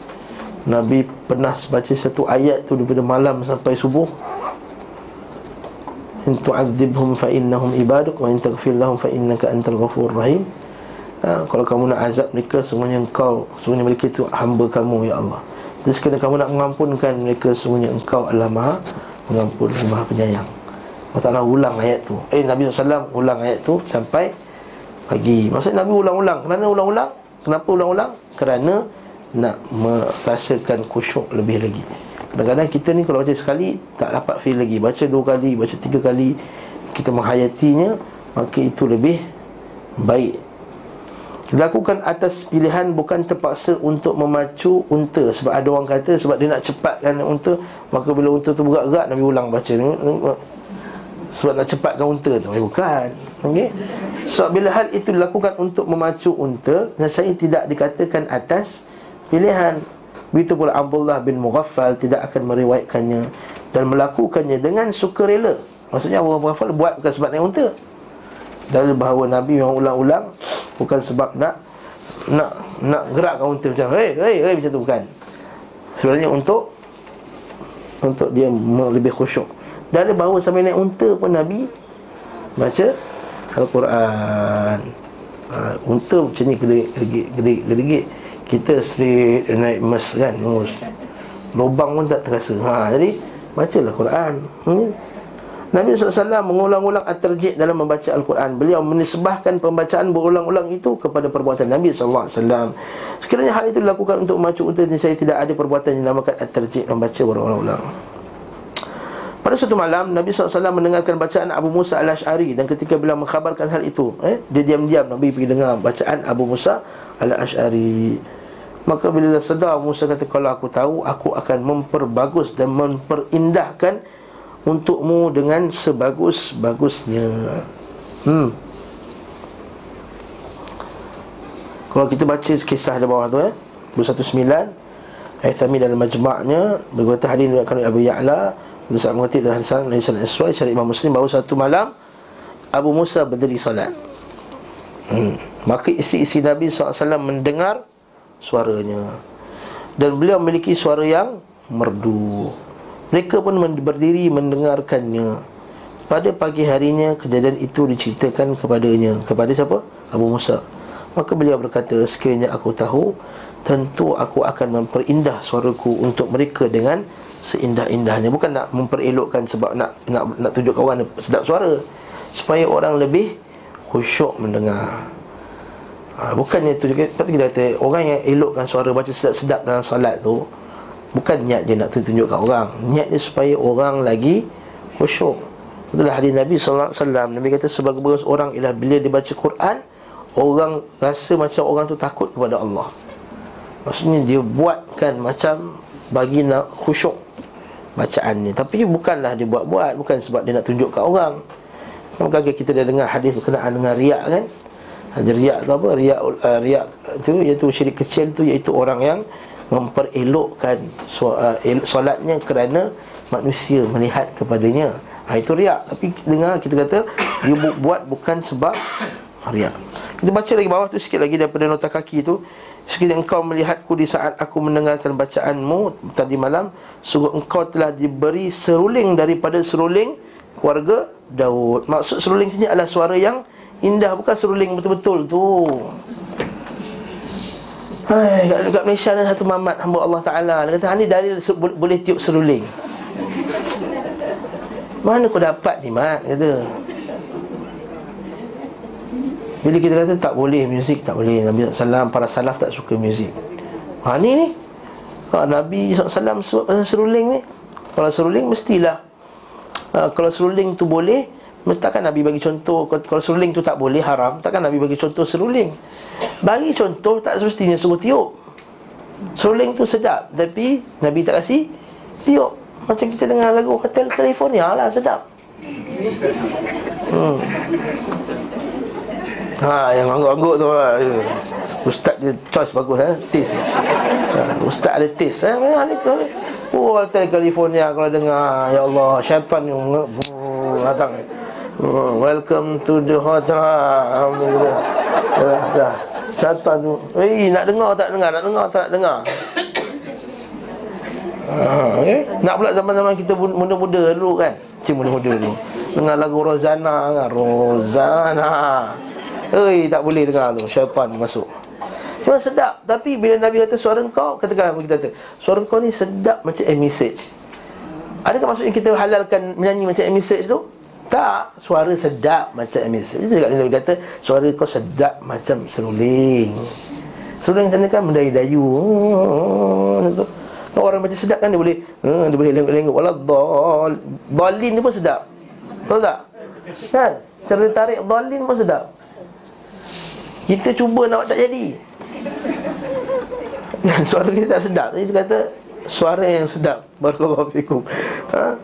Nabi pernah baca satu ayat tu daripada malam sampai subuh. In tu'adzibhum fa innahum ibaduk wa in taghfir lahum fa innaka antal ghafurur rahim ha, Kalau kamu nak azab mereka Semuanya engkau Semuanya mereka itu hamba kamu ya Allah. Dan sekali kamu nak mengampunkan mereka Semuanya engkau adalah maha Mengampun maha penyayang. Allah Ta'ala ulang ayat tu. Eh Nabi SAW ulang ayat tu Sampai pagi. Maksudnya Nabi ulang-ulang. Kenapa ulang-ulang? Kenapa ulang-ulang? Kerana nak merasakan khusyuk lebih lagi. Kadang-kadang kita ni kalau baca sekali Tak dapat feel lagi. Baca dua kali, baca tiga kali Kita menghayatinya Maka itu lebih baik Lakukan atas pilihan bukan terpaksa untuk memacu unta. Sebab ada orang kata sebab dia nak cepatkan unta Maka bila unta tu bergerak-gerak Nabi ulang baca Sebab nak cepatkan unta tu. Eh, Bukan. Okay? Sebab bila hal itu dilakukan untuk memacu unta saya tidak dikatakan atas pilihan. Begitu pula Abdullah bin Mughaffal tidak akan meriwayatkannya Dan melakukannya dengan sukarela. Maksudnya Abu Mughaffal buat bukan sebab naik unta. Dalil bahawa Nabi memang ulang-ulang Bukan sebab nak Nak nak gerakkan unta macam Hei, hei, hei macam tu bukan. Sebenarnya untuk Untuk dia lebih khusyuk. Dalil bahawa sampai naik unta pun Nabi Baca Al-Quran. Ha, Unta macam ni gedik-gedik Kita straight naik mes kan. Lubang pun tak terasa. Ha, Jadi bacalah Quran. Hmm. Nabi SAW mengulang-ulang at-terjid dalam membaca Al-Quran. Beliau menisbahkan pembacaan berulang-ulang itu kepada perbuatan Nabi SAW Sekiranya hal itu dilakukan untuk memacu unta Saya tidak ada perbuatan yang dinamakan at-terjid membaca berulang-ulang. Pada suatu malam Nabi SAW mendengarkan bacaan Abu Musa al-Ash'ari Dan ketika beliau mengkhabarkan hal itu eh, Dia diam-diam Nabi pergi dengar bacaan Abu Musa al-Ash'ari. Maka bila sedar Musa kata Kalau aku tahu Aku akan memperbagus dan memperindahkan untukmu dengan sebagus-bagusnya. Hmm. Kalau kita baca kisah di bawah tu eh, 219 Haythami dalam majma'nya berkata hadis diriwayatkan oleh Abu Ya'la Ibn Sa'ad mengerti dan Hasan Nabi Sallallahu Alaihi Wasallam Imam Muslim bahawa satu malam Abu Musa berdiri salat. Hmm. Maka isteri-isteri Nabi SAW mendengar suaranya Dan beliau memiliki suara yang merdu mereka pun berdiri mendengarkannya. Pada pagi harinya kejadian itu diceritakan kepadanya. Kepada siapa? Abu Musa. Maka beliau berkata Sekiranya aku tahu Tentu aku akan memperindah suaraku untuk mereka dengan seindah-indahnya. Bukan nak memperelokkan sebab nak nak nak tunjuk kawan sedap suara. Supaya orang lebih khusyuk mendengar. Ha, Bukannya tu Lepas kita kata Orang yang elokkan suara baca sedap-sedap dalam salat tu Bukan niat dia nak tunjuk kat orang. Niat dia supaya orang lagi khusyuk Itulah hadis Nabi SAW Nabi kata sebagai orang ialah bila dia baca Quran Orang rasa macam orang tu takut kepada Allah. Maksudnya dia buatkan macam Bagi nak khusyuk Bacaan ni Tapi bukanlah dia buat-buat. Bukan sebab dia nak tunjuk kat orang. Maka kita dah dengar hadis berkenaan dengan riak kan? Ada riak tu apa? Riak, uh, riak tu iaitu syirik kecil tu Iaitu orang yang memperelokkan uh, solatnya kerana manusia melihat kepadanya. Ha, itu riak. Tapi dengar kita kata Dia buat bukan sebab riak. Kita baca lagi bawah tu sikit lagi Daripada nota kaki tu. Sekiranya engkau melihatku di saat aku mendengarkan bacaanmu Tadi malam Sungguh engkau telah diberi seruling daripada seruling Keluarga Daud. Maksud seruling sini adalah suara yang indah Bukan seruling betul-betul tu Hai, kat, kat Malaysia ada satu mamat hamba Allah Ta'ala. Dia kata, ni dalil boleh tiup seruling Mana kau dapat ni, Mat? Kata. Bila kita kata tak boleh muzik, tak boleh. Nabi SAW, para salaf tak suka muzik. Ha, ni ni. Ha, Nabi SAW sebut pasal seruling ni. Kalau seruling, mestilah. Ha, Kalau seruling tu boleh Takkan Nabi bagi contoh Kalau seruling tu tak boleh haram Takkan Nabi bagi contoh seruling Bagi contoh tak semestinya suruh tiup Seruling tu sedap Tapi Nabi tak kasih tiup Macam kita dengar lagu Hotel California lah sedap hmm. Ha, yang angguk-angguk tu lah. Ustaz dia choice bagus eh? Taste ha, Ustaz ada taste eh? Oh, Hotel California kalau dengar Ya Allah, syaitan yang datang Oh, welcome to the hotel. Alhamdulillah. Dah, dah. Syaitan tu. Eh, nak dengar tak dengar? Nak dengar tak dengar? Ha, okay? Nak pula zaman-zaman kita muda-muda dulu kan? Cik muda-muda dulu. Dengar lagu Rozana kan? Rozana. Eh, tak boleh dengar tu. Syaitan masuk. Cuma sedap. Tapi bila Nabi kata suara kau, katakan apa kita kata? Suara kau ni sedap macam message. Adakah maksudnya kita halalkan menyanyi macam message tu? Tak, suara sedap macam Emir Itu juga Nabi kata Suara kau sedap macam seruling. Seruling sana kan mendayu-dayu. Kalau orang macam sedap kan dia boleh Dia boleh lenggok-lenggok. Walau dol Dolin ni pun sedap. Tahu tak? Kan? Cara tarik dolin pun sedap. Kita cuba nak tak jadi. Suara kita tak sedap. Jadi kita kata Suara yang sedap. Barakallahu fikum. Ha?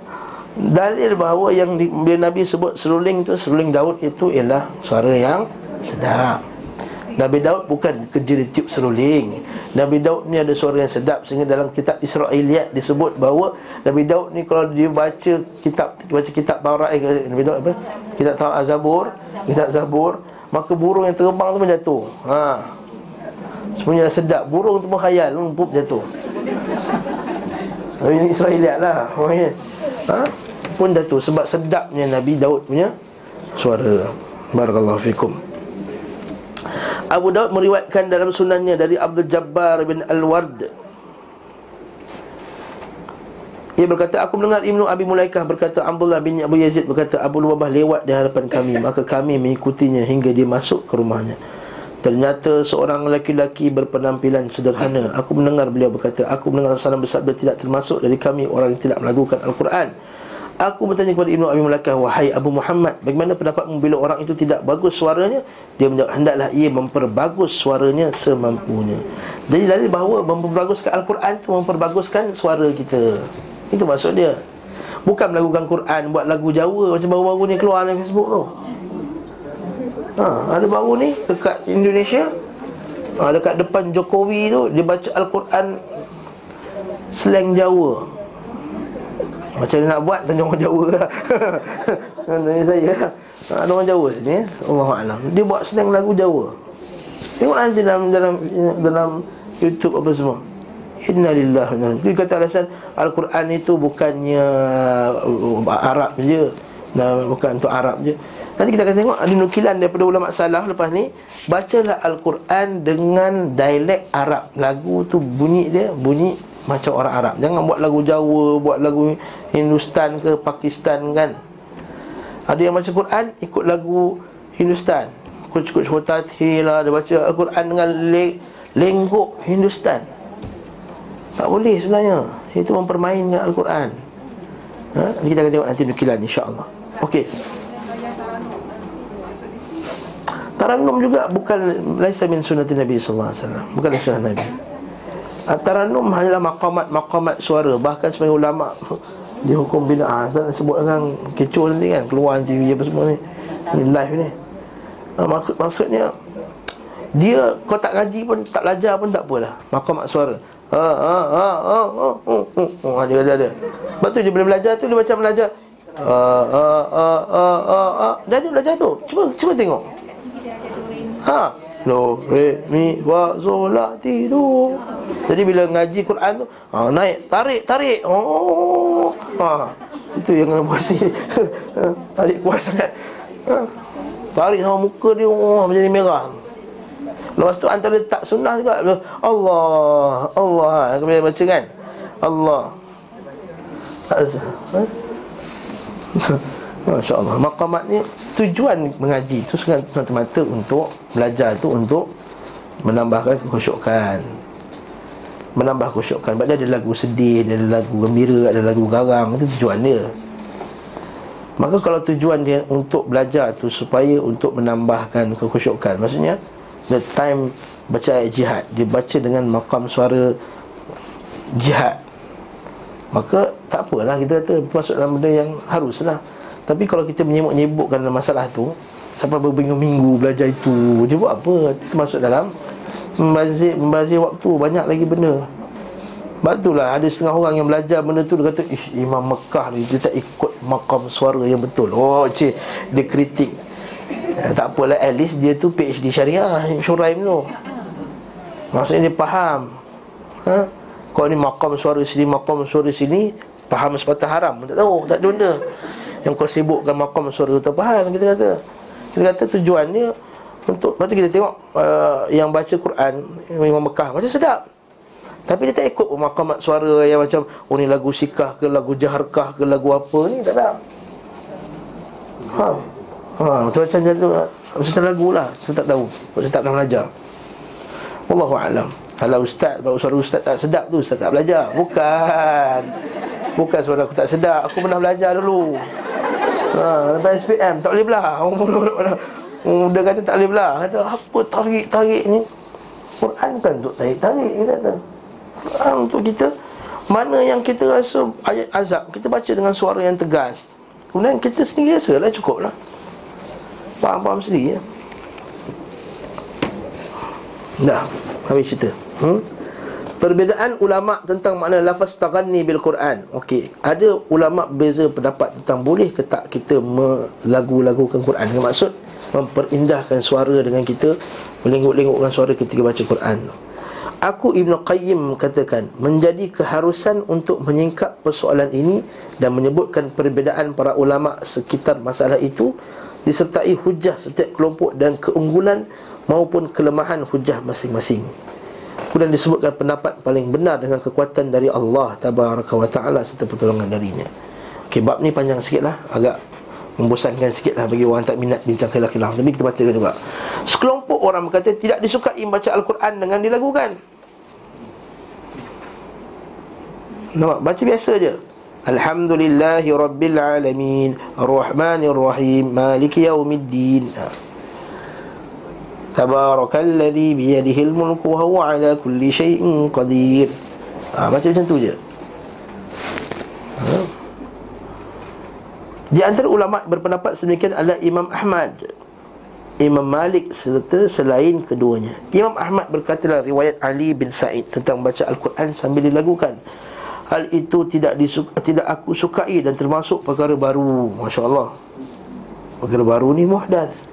Dalil bahawa yang di, bila Nabi sebut seruling tu Seruling Daud itu ialah suara yang sedap. Nabi Daud bukan kerja di tiup seruling. Nabi Daud ni ada suara yang sedap Sehingga dalam kitab Israeliyat disebut bahawa Nabi Daud ni kalau dia baca kitab Baca kitab Taurat eh, Nabi Daud apa? Kitab Taurat Zabur Kitab Zabur Maka burung yang terbang tu pun jatuh. Ha. Semuanya sedap. Burung tu pun khayal Pup jatuh. Nabi Israeliyat lah. Ha? Pun jatuh Sebab sedapnya Nabi Daud punya Suara. Barakallahu fikum. Abu Daud meriwayatkan dalam sunannya dari Abdul Jabbar bin Al-Ward. Ia berkata, aku mendengar Ibnu Abi Mulaikah berkata Abdullah bin Abu Yazid berkata Abu Lubabah lewat di hadapan kami. Maka kami mengikutinya hingga dia masuk ke rumahnya. Ternyata seorang lelaki-lelaki berpenampilan sederhana. Aku mendengar beliau berkata Aku mendengar Rasulullah bersabda tidak termasuk dari kami. Orang yang tidak melakukan Al-Quran Aku bertanya kepada Ibnu Abi Malakah Wahai Abu Muhammad Bagaimana pendapatmu bila orang itu tidak bagus suaranya? Dia menjawab Hendaklah ia memperbagus suaranya semampunya. Jadi dalil bahawa memperbaguskan Al-Quran itu Memperbaguskan suara kita. Itu maksud dia. Bukan melakukan Quran Buat lagu Jawa Macam baru-baru ni keluar dalam Facebook tu. Ha, Ada baru ni Dekat Indonesia. Ha, Dekat depan Jokowi tu Dia baca Al-Quran Slang Jawa macam mana nak buat Tanya orang Jawa lah. Tanya saya. Lah Ada orang Jawa sini Allah Alam. Dia buat sedang lagu Jawa. Tengok nanti dalam dalam dalam YouTube apa semua. Innalillah Dia kata alasan Al-Quran itu bukannya uh, Arab je. Nah, Bukan untuk Arab je. Nanti kita akan tengok Ada nukilan daripada ulama salah Lepas ni. Bacalah Al-Quran dengan dialek Arab. Lagu tu bunyi dia Bunyi macam orang Arab. Jangan buat lagu Jawa Buat lagu Hindustan ke Pakistan kan? Ada yang baca Quran Ikut lagu Hindustan. Ikut-ikut syurtati lah Dia baca Al-Quran dengan le- Lenggok Hindustan. Tak boleh sebenarnya. Itu mempermainkan Al-Quran. Ha? Kita akan tengok nanti nukilan insyaAllah. Okey. Taranum juga bukan Laisa min sunnati Nabi SAW Bukan sunnah Nabi. Taranum hanyalah maqamat-maqamat suara Bahkan sebagai ulama Di hukum bid'ah Saya sebut dengan kecoh nanti kan Keluar TV apa semua ni Ni live ni ha, maksud, Maksudnya Dia kau tak ngaji pun Tak belajar pun tak apalah Maqamat suara Ha ha ha ha ha ha ha Dia kata ada Sebab tu dia bila belajar tu Dia macam belajar Ha ha ha ha ha ha dia belajar tu Cuba cuba tengok Ha Do, re, mi, wa, sol, la, ti, do Jadi bila ngaji Quran tu ha, Naik, tarik, tarik. Oh, ha, Itu yang kena puasi Tarik kuat sangat. Ha, Tarik sama muka dia oh, Menjadi merah. Lepas tu antara tak sunnah juga Allah Allah Kami baca kan? Allah. Ha? Masya Allah. Maqamat ni Tujuan mengaji tu semata-mata untuk Belajar tu untuk Menambahkan kekhusyukan Menambah kekhusyukan Sebab dia ada lagu sedih Dia ada lagu gembira Ada lagu garang. Itu tujuan dia. Maka kalau tujuan dia Untuk belajar tu Supaya untuk menambahkan kekhusyukan Maksudnya The time Baca ayat jihad Dia baca dengan makam suara Jihad. Maka tak apalah kita kata Masuk dalam benda yang haruslah tapi kalau kita menyebut-nyebutkan masalah tu Sampai berminggu-minggu belajar itu Dia buat apa? Itu masuk dalam Membazir, membazir waktu. Banyak lagi benda. Sebab itulah ada setengah orang yang belajar benda tu Dia kata, Ish, Imam Mekah ni Dia tak ikut makam suara yang betul. Oh, cik, dia kritik. Eh, Tak apalah, at least dia tu PhD syariah Syuraim tu. Maksudnya dia faham. Ha? Kau ni makam suara sini, makam suara sini Faham sepatah haram. Tak tahu, tak ada benda yang kau sibukkan makam suara tu faham kita kata. Kita kata tujuannya untuk lepas tu kita tengok uh, yang baca Quran Imam Mekah macam sedap. Tapi dia tak ikut makamat suara yang macam oh ni lagu sikah ke lagu jaharkah ke lagu apa ni? Tak ada ha ha macam macam tu macam lagu lah. Saya tak tahu. Saya tak pernah belajar. Wallahu alam. Kalau ustaz kalau suara ustaz tak sedap tu ustaz tak belajar. Bukan bukan suara aku tak sedap aku pernah belajar dulu. Ha, lepas SPM tak boleh belah. Dia kata tak boleh belah. Kata apa tarik-tarik ni? Quran kan untuk tarik-tarik Kita kata. Quran untuk kita. Mana yang kita rasa ayat azab Kita baca dengan suara yang tegas. Kemudian kita sendiri rasa lah cukup lah Faham-faham sendiri ya? Dah Habis cerita. Hmm? Perbezaan ulama tentang makna lafaz taghanni bil Quran. Okey, ada ulama beza pendapat tentang boleh ke tak kita melagu-lagukan Quran dengan maksud memperindahkan suara dengan kita melengok-lengokkan suara ketika baca Quran. Aku Ibn Qayyim katakan menjadi keharusan untuk menyingkap persoalan ini dan menyebutkan perbezaan para ulama sekitar masalah itu disertai hujah setiap kelompok dan keunggulan maupun kelemahan hujah masing-masing. Kemudian disebutkan pendapat paling benar dengan kekuatan dari Allah Tabaraka wa ta'ala serta pertolongan darinya. Okey, bab ni panjang sikit lah. Agak membosankan sikit lah bagi orang tak minat bincang khilaf-khilaf. Tapi kita bacakan juga. Sekelompok orang berkata tidak disukai membaca Al-Quran dengan dilagukan Nampak? Baca biasa je. Alhamdulillahi Rabbil Alamin. Ar-Rahmanir Rahim. Maliki Yawmiddin Haa Tabarakalladzi biyadihil mulku wa huwa ala kulli syai'in qadir. Ha, macam tu je. Ha. Di antara ulama berpendapat sedemikian adalah Imam Ahmad, Imam Malik serta selain keduanya. Imam Ahmad berkata dalam riwayat Ali bin Sa'id tentang baca Al-Quran sambil dilagukan. Hal itu tidak disuka, tidak aku sukai dan termasuk perkara baru. Masya-Allah. Perkara baru ni muhdath.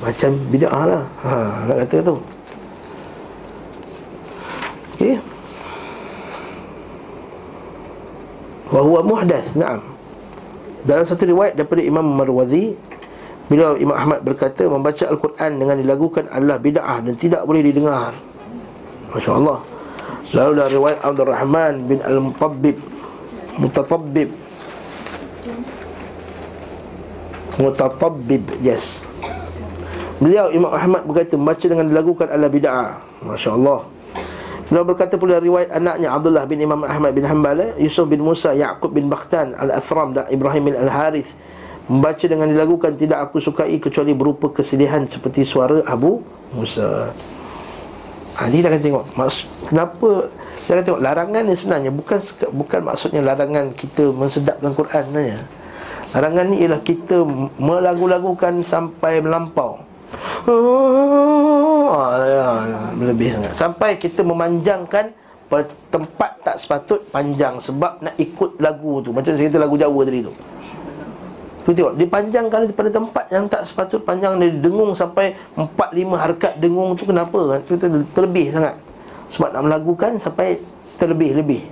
Macam bid'ah lah. Ha, Nak kata tu. Okey. Wahuwa muhdath Naam. Dalam satu riwayat daripada Imam Marwazi Bila Imam Ahmad berkata Membaca Al-Quran dengan dilagukan adalah bid'ah Dan tidak boleh didengar. Masya Allah Lalu dari riwayat Abdul Rahman bin Al-Mutabbib Mutatabbib Mutatabbib Yes Beliau Imam Ahmad berkata Membaca dengan dilagukan adalah bida'ah Masya Allah Beliau berkata pula riwayat anaknya Abdullah bin Imam Ahmad bin Hanbal Yusuf bin Musa, Ya'qub bin Bakhtan Al-Athram dan Ibrahim bin Al-Harith. Membaca dengan dilagukan Tidak aku sukai kecuali berupa kesedihan Seperti suara Abu Musa. Ha, Ini kita akan tengok. Maksud, Kenapa? Kita akan tengok larangan ni sebenarnya Bukan bukan maksudnya larangan kita Mensedapkan Quran sebenarnya. Larangan ni ialah kita Melagu-lagukan sampai melampau. Ah, lebih sangat. Sampai kita memanjangkan Tempat tak sepatut panjang Sebab nak ikut lagu tu. Macam saya kata lagu Jawa tadi tu. Tu tengok Dipanjangkan daripada tempat yang tak sepatut panjang Dia dengung sampai 4-5 harkat dengung tu Kenapa? Itu terlebih sangat. Sebab nak melagukan sampai terlebih-lebih.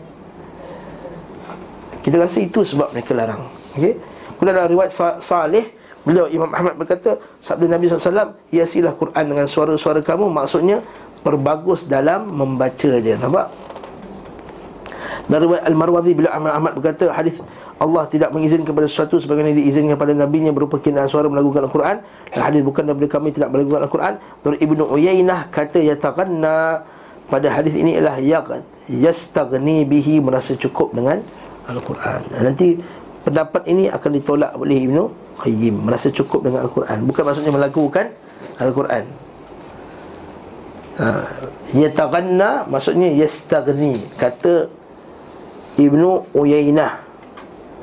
Kita rasa itu sebab mereka larang Okey? Kemudian dalam riwayat Salih Beliau Imam Ahmad berkata Sabda Nabi SAW Hiasilah Quran dengan suara-suara kamu Maksudnya Perbagus dalam membaca je Nampak? Dari Al-Marwadhi Beliau Ahmad, Ahmad berkata Hadis Allah tidak mengizinkan kepada sesuatu Sebagaimana diizinkan kepada Nabi-Nya Berupa kinaan suara melakukan Al-Quran. Dan hadis bukan daripada kami tidak melakukan Al-Quran. Dari Ibnu Uyainah kata Yataqanna Pada hadis ini ialah Yastagni bihi Merasa cukup dengan Al-Quran. Nanti pendapat ini akan ditolak oleh Ibnu Qayyim Merasa cukup dengan Al-Quran. Bukan maksudnya melakukan Al-Quran. Ha. Yataghanna Maksudnya yastagni. Kata Ibnu Uyainah.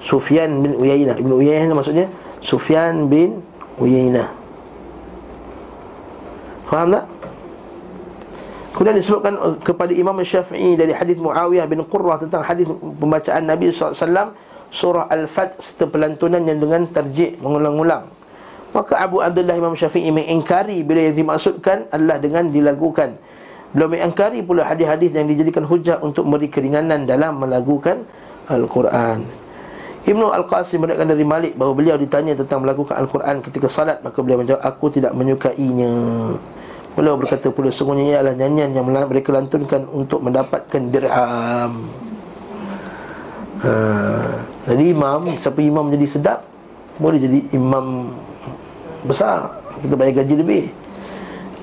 Sufyan bin Uyainah. Ibnu Uyainah maksudnya Sufyan bin Uyainah. Faham tak? Kemudian disebutkan kepada Imam Syafi'i dari hadis Muawiyah bin Qurrah tentang hadis pembacaan Nabi SAW surah Al-Fat serta pelantunan yang dengan terjik mengulang-ulang. Maka Abu Abdullah Imam Syafi'i mengingkari bila yang dimaksudkan adalah dengan dilagukan. Beliau mengingkari pula hadis-hadis yang dijadikan hujah untuk memberi keringanan dalam melagukan Al-Quran. Ibnu Al-Qasim meriwayatkan dari Malik bahawa beliau ditanya tentang melakukan Al-Quran ketika salat maka beliau menjawab aku tidak menyukainya. Beliau berkata pula sungguhnya ia adalah nyanyian yang mereka lantunkan untuk mendapatkan dirham. Ha, jadi imam, siapa imam jadi sedap Boleh jadi imam besar. Kita bayar gaji lebih.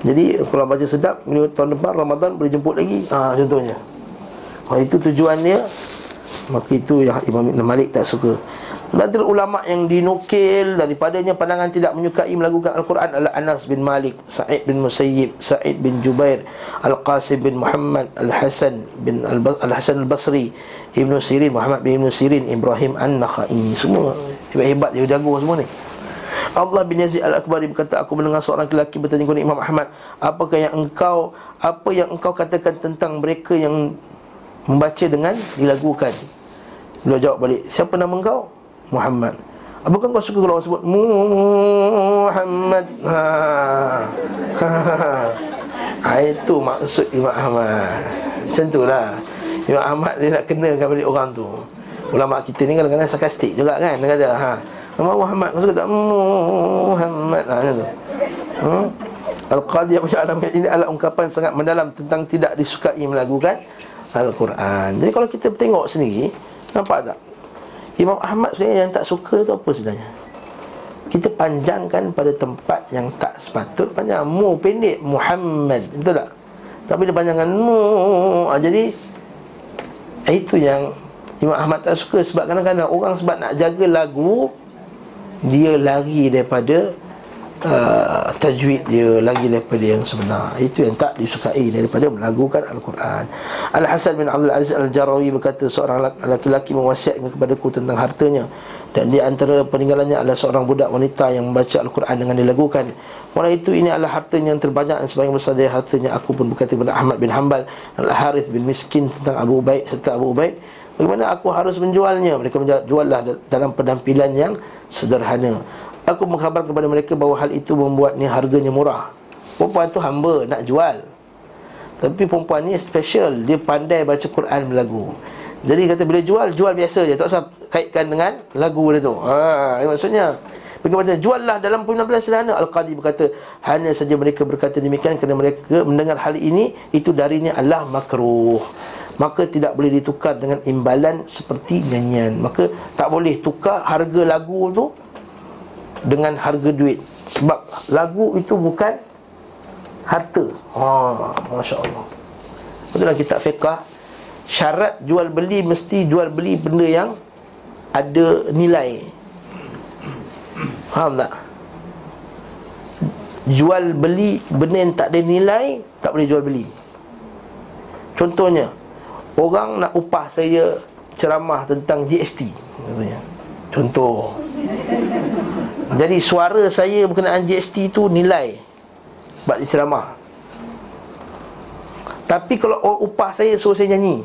Jadi kalau baca sedap Tahun depan Ramadan boleh jemput lagi. Ha, Contohnya. Ha, Itu tujuannya. Maka itu yang Imam Ibn Malik tak suka. Antara ulama yang dinukil daripadanya pandangan tidak menyukai melakukan Al-Quran adalah Anas bin Malik, Sa'id bin Musayyib, Sa'id bin Jubair, Al-Qasim bin Muhammad, Al-Hasan bin Al-Hasan Al-Basri, Ibn Sirin, Muhammad bin Ibn Sirin, Ibrahim An-Nakhai. Semua hebat-hebat dia jago semua ni. Allah bin Yazid Al-Akbari berkata Aku mendengar seorang lelaki bertanya kepada Imam Ahmad Apakah yang engkau Apa yang engkau katakan tentang mereka yang Membaca dengan dilagukan Beliau jawab balik Siapa nama engkau? Muhammad Apakah kau suka kalau orang sebut Muhammad ha. ha. Itu maksud Imam Ahmad Macam itulah Imam Ahmad dia nak kenakan balik orang tu Ulama kita ni kadang-kadang sarkastik juga kan Dia kata ha. Nama Muhammad Maksud kata Muhammad ha, macam tu hmm? Al-Qadiyah punya alam ini adalah ungkapan sangat mendalam Tentang tidak disukai melakukan Al-Quran Jadi kalau kita tengok sendiri Nampak tak? Imam Ahmad sebenarnya yang tak suka tu apa sebenarnya? Kita panjangkan pada tempat yang tak sepatut Panjang Mu pendek Muhammad Betul tak? Tapi dia panjangkan Mu ha, Jadi Itu yang Imam Ahmad tak suka Sebab kadang-kadang orang sebab nak jaga lagu Dia lari daripada uh, tajwid dia lagi daripada yang sebenar. Itu yang tak disukai daripada melagukan Al-Quran. Al-Hasan bin Abdul Aziz Al-Jarawi berkata seorang lelaki mewasiatkan kepadaku tentang hartanya dan di antara peninggalannya adalah seorang budak wanita yang membaca Al-Quran dengan dilagukan. Malah itu ini adalah hartanya yang terbanyak dan sebagian besar dari hartanya aku pun berkata kepada Ahmad bin Hanbal Al-Harith bin Miskin tentang Abu Ubaid serta Abu Ubaid Bagaimana aku harus menjualnya? Mereka menjual, juallah dalam penampilan yang sederhana. Aku mengkhabar kepada mereka bahawa hal itu membuatnya harganya murah. Perempuan tu hamba nak jual. Tapi perempuan ni special. Dia pandai baca Quran berlagu Jadi kata bila jual, jual biasa je. Tak usah kaitkan dengan lagu dia tu. Ha, Maksudnya Bagaimana? Juallah dalam penampilan sederhana. Al-Qadi berkata Hanya saja mereka berkata demikian Kerana mereka mendengar hal ini Itu darinya Allah makruh. Maka tidak boleh ditukar dengan imbalan seperti nyanyian. Maka tak boleh tukar harga lagu tu dengan harga duit. Sebab lagu itu bukan harta. Ha masya-Allah dalam kitab fiqh syarat jual beli mesti jual beli benda yang ada nilai. Faham tak? Jual beli benda yang tak ada nilai tak boleh jual beli. Contohnya orang nak upah saya ceramah tentang GST contoh. Jadi suara saya berkenaan GST itu nilai. Dia ceramah Tapi kalau upah saya suruh saya nyanyi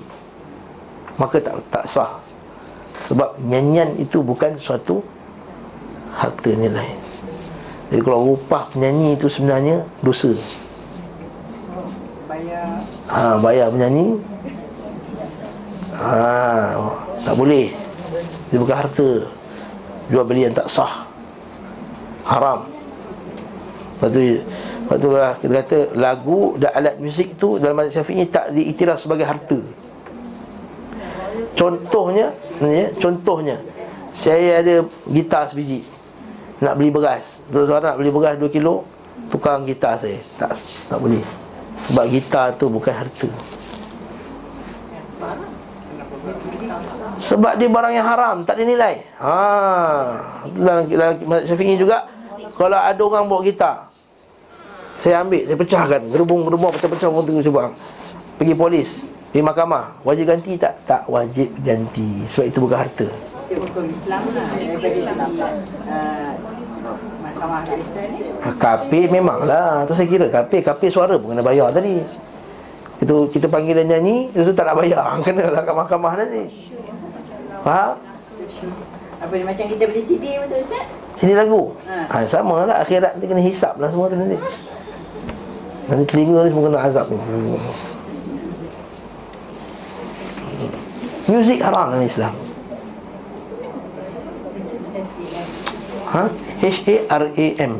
Maka tak tak sah. Sebab nyanyian itu bukan suatu Harta nilai. Jadi kalau upah penyanyi itu sebenarnya Dosa. Ha, Bayar penyanyi. Ha, Tak boleh. Dia bukan harta. Jual beli yang tak sah. Haram Lepas tu, lepas tu lah kita kata lagu dan alat muzik tu dalam mazhab syafi'i tak diiktiraf sebagai harta Contohnya, ya, contohnya saya ada gitar sebiji nak beli beras. Tuan-tuan nak beli beras 2 kilo, tukang gitar saya. Tak tak boleh. Sebab gitar tu bukan harta. Sebab dia barang yang haram, tak dinilai. Ha, dalam dalam Syafi'i juga kalau ada orang bawa gitar Saya ambil, saya pecahkan. Gerubung-gerubung, pecah-pecah orang tengok coba Pergi polis, pergi mahkamah. Wajib ganti tak? Tak wajib ganti. Sebab itu bukan harta. Hukum Islam lah KP memang lah. Tu saya kira KP, KP suara pun kena bayar tadi. Itu kita panggil dan nyanyi Itu tak nak bayar. Kena lah kat mahkamah nanti Faham? Apa ni macam kita beli CD betul Ustaz? Sini lagu. Ha. ha sama lah akhirat. Nanti kena hisap lah semua tu nanti Nanti telinga ni semua kena azab ni. Muzik haram dalam Islam. Ha? H-A-R-A-M.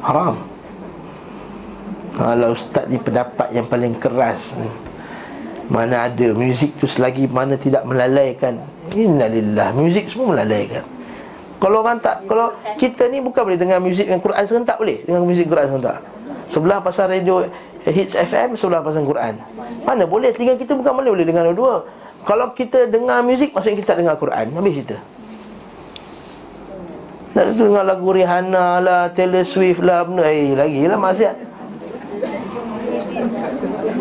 Haram Kalau ustaz ni pendapat yang paling keras ni. Mana ada muzik tu selagi mana tidak melalaikan. Innalillah Muzik semua melalaikan. Kalau orang tak Kalau kita ni bukan boleh dengar muzik dengan Quran serentak boleh? Dengan muzik Quran serentak Sebelah pasal radio Hits FM Sebelah pasal Quran. Mana boleh Telinga kita bukan boleh Boleh dengar dua-dua. Kalau kita dengar muzik Maksudnya kita tak dengar Quran. Habis cerita. Nak dengar lagu Rihanna lah Taylor Swift lah benda. Eh lagi lah maksiat.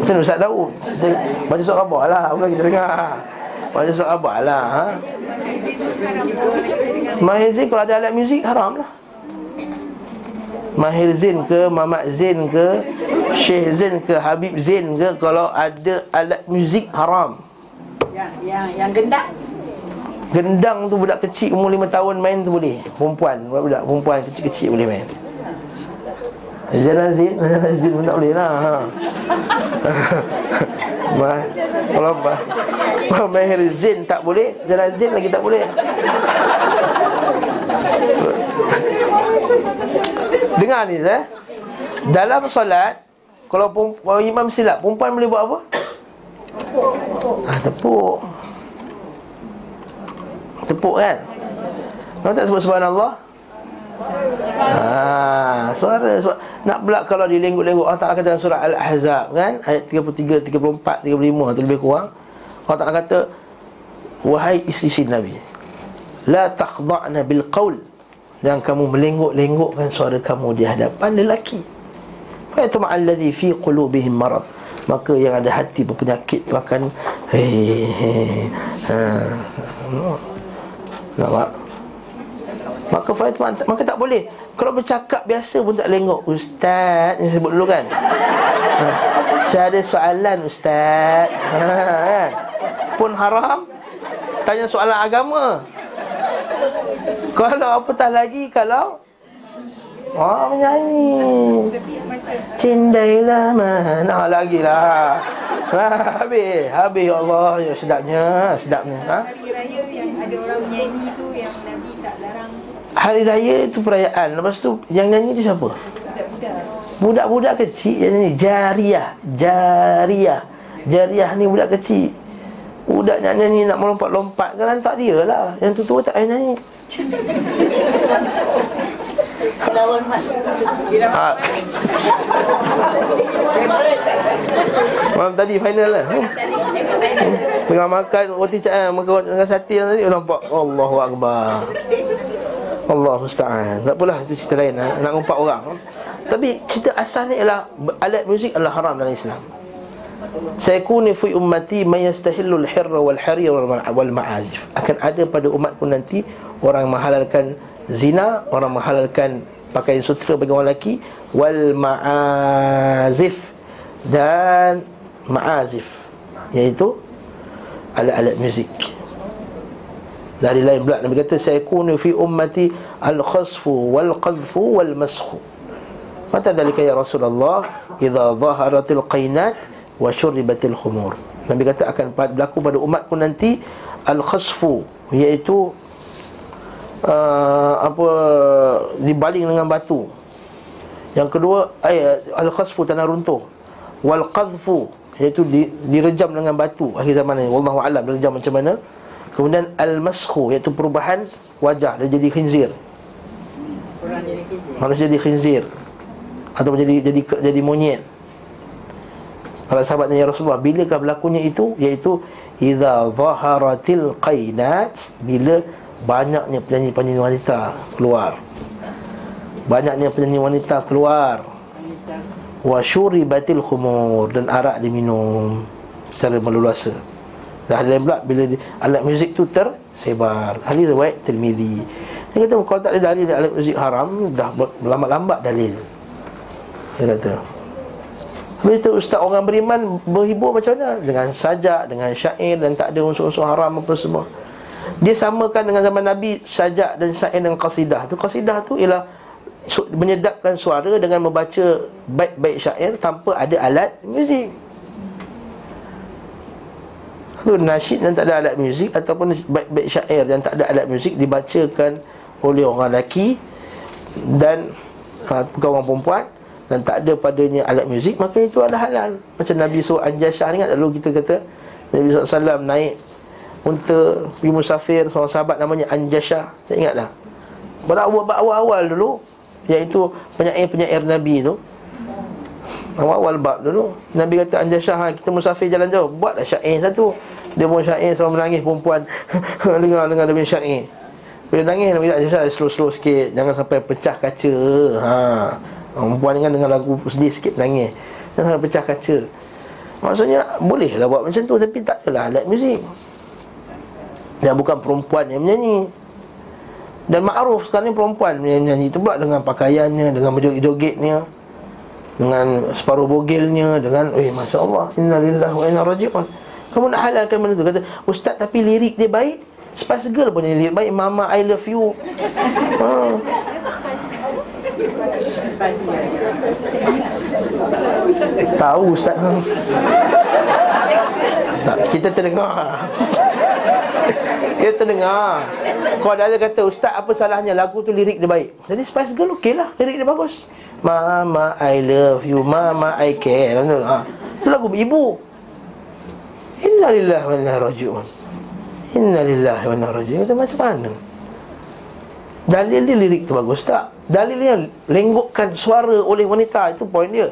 Macam mana Ustaz tahu? Baca surat khabar lah Bukan kita dengar. Baca surat khabar lah ha? Mahir Zain kalau ada alat muzik haram lah Mahir Zain ke Mamat Zain ke Syekh Zain ke Habib Zain ke Kalau ada alat muzik haram Yang yang yang gendak. Gendang tu budak kecil umur 5 tahun main tu boleh Perempuan, budak perempuan kecil-kecil boleh main Jalan Zin, Jalan Zin pun tak boleh lah ha. Ma, Kalau ma, Kalau Mahir Zin tak boleh Jalan Zin lagi tak boleh Dengar ni eh? Dalam solat Kalau, perem- kalau imam silap Perempuan boleh buat apa? Ah, tepuk. Tepuk kan? Kenapa tak sebut subhanallah? Ah, suara, suara. Nak pula kalau dilenggut-lenggut Allah Ta'ala kata dalam surah Al-Ahzab kan? Ayat 33, 34, 35 tu lebih kurang. Allah Ta'ala kata Wahai isteri Nabi La takhda'na bil qawl Dan kamu melenggut-lenggutkan suara kamu di hadapan lelaki Fayatuma alladhi fi qulubihim marad Maka yang ada hati berpenyakit tu akan Hei, hei, ha, Nampak? Maka Fatimah maka tak boleh. Kalau bercakap biasa pun tak lengok ustaz yang sebut dulu kan. Ha. Saya ada soalan ustaz. Ha, kan? Pun haram. Tanya soalan agama. Kalau apatah lagi kalau Oh menyanyi. Cindailah mana. Lagi lah ha, Habis. Habis ya Allah ya, Sedapnya Sedapnya. Ha? hari raya yang ada orang menyanyi tu yang Nabi tak larang. Hari raya itu perayaan. Lepas tu Yang nyanyi tu siapa? budak-budak. Budak-budak kecil yang nyanyi. Jariah. Jariah. Jariah ni budak kecil Budak nak nyanyi Nak melompat-lompat. Kan tak dia lah. Yang tu tua tak payah nyanyi. Lawan ha. Malam tadi final lah. Hmm. Tengah makan roti cak Makan dengan sate yang tadi Nampak. Allahu Akbar. Allah musta'an. Tak apalah itu cerita lain. Ha? Nak umpat orang. Tapi cerita asal ni ialah Alat muzik adalah haram dalam Islam Sayakuni fi ummati Man yastahillu al-hirra wal-harir wal-ma'azif Akan ada pada umatku nanti Orang menghalalkan zina Orang menghalalkan pakaian sutra bagi orang lelaki Wal-ma'azif Dan ma'azif. Iaitu Alat-alat muzik. Dari lain pula Nabi kata saya kunu fi ummati al-khasfu wal-qadhfu wal-maskhu. Mata dalika ya Rasulullah idza zaharatil qainat wa syuribatil khumur. Nabi kata akan berlaku pada umatku nanti al-khasfu iaitu uh, apa dibaling dengan batu. Yang kedua ay, al-khasfu tanah runtuh. Wal-qadhfu iaitu di, direjam dengan batu akhir zaman ini wallahu alam direjam macam mana Kemudian al-maskhu iaitu perubahan wajah dia jadi khinzir. Orang jadi kecil. Manusia jadi khinzir jadi jadi jadi monyet. Para sahabat tanya Rasulullah, bilakah berlakunya itu? Iaitu idza zaharatil qainat bila banyaknya penyanyi-penyanyi wanita keluar. Banyaknya penyanyi wanita keluar. Wa syuribatil khumur dan arak diminum secara meluasa. Dan ada lain pula bila alat muzik tu tersebar. Hadis riwayat Tirmizi. Dia kata kalau tak ada dalil alat muzik haram dah lambat-lambat dalil. Dia kata. Habis tu ustaz orang beriman berhibur macam mana? Dengan sajak, dengan syair dan tak ada unsur-unsur haram apa semua. Dia samakan dengan zaman Nabi sajak dan syair dengan qasidah. Tu qasidah tu ialah su- menyedapkan suara dengan membaca baik-baik syair tanpa ada alat muzik. Itu nasyid yang tak ada alat muzik Ataupun baik-baik syair yang tak ada alat muzik Dibacakan oleh orang lelaki Dan ha, Bukan orang perempuan Dan tak ada padanya alat muzik Maka itu adalah halal. Macam Nabi suruh Anjashah Ingat dulu kita kata Nabi SAW naik Unta pergi musafir Seorang sahabat namanya Anjashah Tak ingat tak Pada awal-awal dulu Iaitu penyair-penyair Nabi tu. Awal-awal bab dulu. Nabi kata Anjashah ha, Kita musafir jalan jauh. Buatlah syair satu. Dia pun syair sama menangis perempuan. Dengar-dengar punya syair. Bila nangis Nabi syair slow-slow sikit. Jangan sampai pecah kaca. Ha. Perempuan kan dengan lagu sedih sikit menangis. Jangan sampai pecah kaca. Maksudnya boleh lah buat macam tu Tapi tak adalah alat muzik. Dan bukan perempuan yang menyanyi. Dan ma'ruf sekarang ni perempuan yang menyanyi. Itu pula dengan pakaiannya Dengan berjoget-jogetnya Dengan separuh bogilnya Dengan, eh Masya Allah Innalillah wa inna raji'un. Kamu nak halalkan benda tu? Kata, Ustaz tapi lirik dia baik? Spice Girl pun lirik baik. Mama I love you. Ha. Tahu Ustaz. Tak, Kita terdengar. Kita terdengar. Kalau ada kata Ustaz apa salahnya? Lagu tu lirik dia baik. Jadi Spice Girl okey lah. Lirik dia bagus. Mama I love you. Mama I care. Ha. Itu lagu ibu. Inna lillahi wa inna raji'un. Inna lillahi wa inna raji'un. Kata macam mana Dalil dia lirik tu bagus tak? Dalil dia lenggokkan suara oleh wanita Itu poin dia.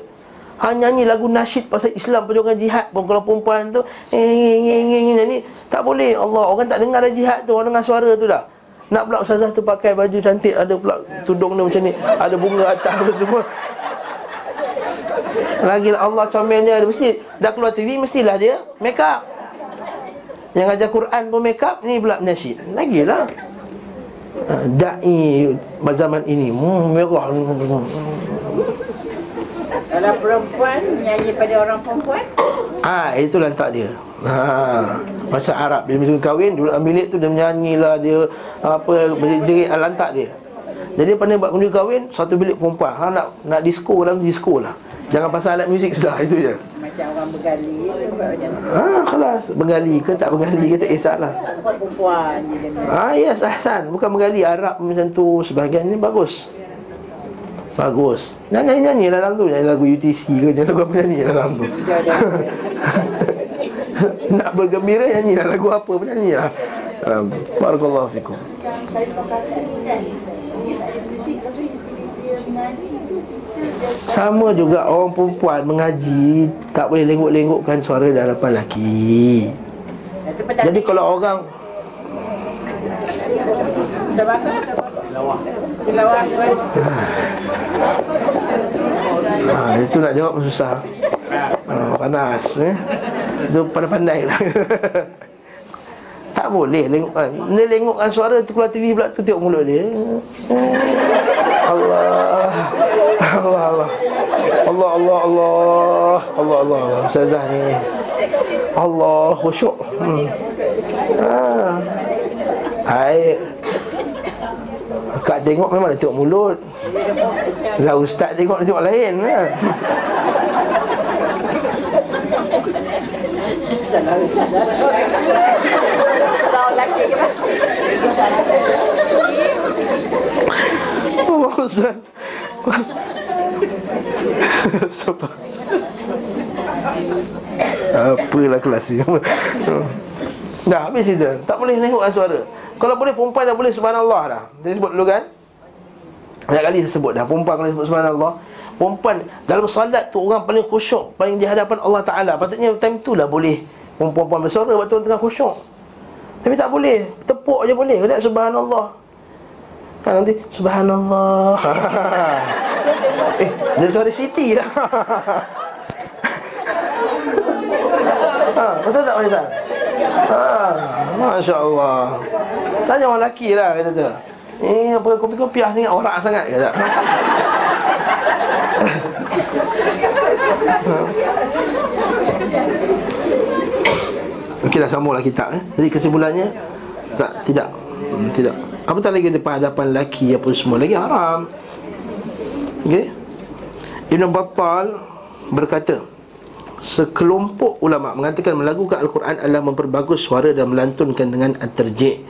Ha nyanyi lagu nasyid pasal Islam perjuangan jihad pun kalau perempuan tu eh, eh, eh, eh, nyanyi tak boleh. Allah orang tak dengar dah jihad tu orang dengar suara tu dah. Nak pula ustazah tu pakai baju cantik ada pula tudung dia macam ni ada bunga atas apa semua. Lagi lah Allah comelnya dia mesti dah keluar TV mestilah dia make up. Yang ajar Quran pun make up ni pula nasyid. Lagilah dai zaman ini hmm, merah Kalau perempuan nyanyi pada orang perempuan Ah, ha, itu lantak dia. Ha. Macam Arab bila mesti kahwin, duduk dalam bilik tu dia menyanyilah dia apa jerit lantak dia. Jadi pandai buat kunjung kahwin satu bilik perempuan. Ha nak nak disco dalam disco lah. Jangan pasal alat muzik sudah itu je. Macam orang bergali tu buat macam. Ha, kelas Bengali ke tak bengali ke tak kisahlah. Perempuan je dia main. Ah, yes, ahsan. Bukan bengali Arab macam tu sebahagian ni bagus. Bagus. Nyanyi-nyanyi dalam tu, nyanyi lagu UTC ke, nyanyi lagu apa nyanyi dalam tu. Nak bergembira nyanyi lah lagu apa pun nyanyi lah. Dalam tu. Barakallahu fikum. Sama juga orang perempuan mengaji tak boleh lenggok-lenggokkan suara hadapan lelaki. Jadi kalau orang ha, itu nak jawab susah. Ha, panas eh. Itu pandai-pandai lah. tak boleh lengokkan. Dia lengokkan suara tu keluar TV pula tu tengok mulut dia. Allah. Allah Allah. Allah Allah Allah. Allah Allah. Allah. Ustazah ni. Allah khusyuk. Hmm. Ha. Hai. Kak tengok memang dia tengok mulut. Lah ustaz tengok dia tengok lain ha. Salah Ustaz Lelaki ke? Apa? Oh ustaz. Sebab Apalah kelas ni? Dah habis cerita. Tak boleh tengokkan suara. Kalau boleh perempuan dah boleh subhanallah dah. Saya sebut dulu kan? Banyak kali saya sebut dah Perempuan kalau sebut subhanallah. Perempuan dalam salat tu orang paling khusyuk Paling di hadapan Allah Ta'ala. Patutnya time tu lah boleh Perempuan bersuara waktu tengah khusyuk Tapi tak boleh. Tepuk je boleh. Kata subhanallah. Ha, Nanti subhanallah. Eh dia suara Siti lah ha, Betul tak Faizal? Ha, Masya Allah Tanya orang lelaki lah kata tu. Eh apa kopi-kopiah ni? Orang sangat kata Okey dah sambunglah kitab eh. Jadi kesimpulannya tak tidak hmm, tidak. Apa tak lagi depan hadapan lelaki apa semua lagi haram. Okey. Ibn Battal berkata Sekelompok ulama mengatakan melagukan Al-Quran adalah memperbagus suara dan melantunkan dengan at-tarjih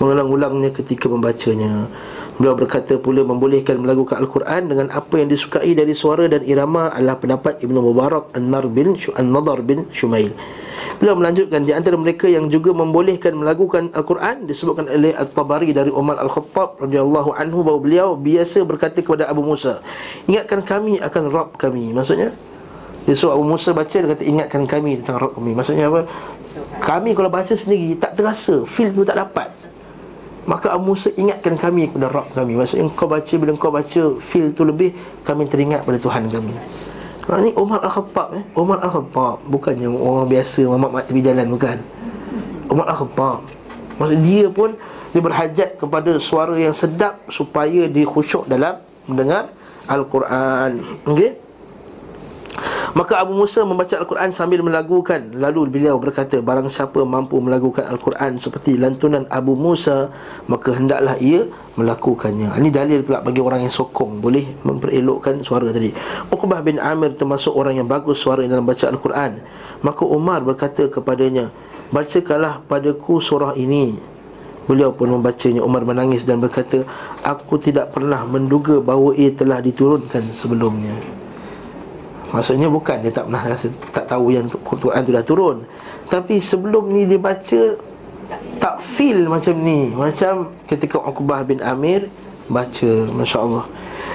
Mengulang-ulangnya ketika membacanya Beliau berkata pula membolehkan melagukan Al-Quran dengan apa yang disukai dari suara dan irama adalah pendapat Ibn Mubarak An-Nar bin An-Nadar bin Shumail. Beliau melanjutkan di antara mereka yang juga membolehkan melagukan Al-Quran disebutkan oleh Al-Tabari dari Umar Al-Khattab radhiyallahu anhu bahawa beliau biasa berkata kepada Abu Musa ingatkan kami akan Rabb kami. Maksudnya dia suruh Abu Musa baca dia kata ingatkan kami tentang Rabb kami. Maksudnya apa? Kami kalau baca sendiri tak terasa Feel tu tak dapat Maka Abu Musa ingatkan kami kepada Rabb kami. Maksudnya kau baca Bila kau baca Feel tu lebih Kami teringat pada Tuhan kami. Ha, Ini Umar Al-Khattab eh? Umar Al-Khattab. Bukannya orang biasa Mamat mat tepi jalan Bukan. Umar Al-Khattab. Maksudnya dia pun Dia berhajat kepada suara yang sedap Supaya dia khusyuk dalam Mendengar Al-Quran. Okey Maka Abu Musa membaca Al-Quran sambil melagukan. Lalu beliau berkata Barang siapa mampu melagukan Al-Quran Seperti lantunan Abu Musa Maka hendaklah ia melakukannya. Ini dalil pula bagi orang yang sokong. Boleh memperelokkan suara tadi. Uqbah bin Amir termasuk orang yang bagus suara dalam baca Al-Quran. Maka Umar berkata kepadanya Bacakanlah padaku surah ini. Beliau pun membacanya. Umar menangis dan berkata Aku tidak pernah menduga bahawa ia telah diturunkan sebelumnya Maksudnya bukan dia tak pernah rasa Tak tahu yang Quran tu dah turun. Tapi sebelum ni dia baca Tak feel macam ni. Macam ketika Uqbah bin Amir Baca Masya Allah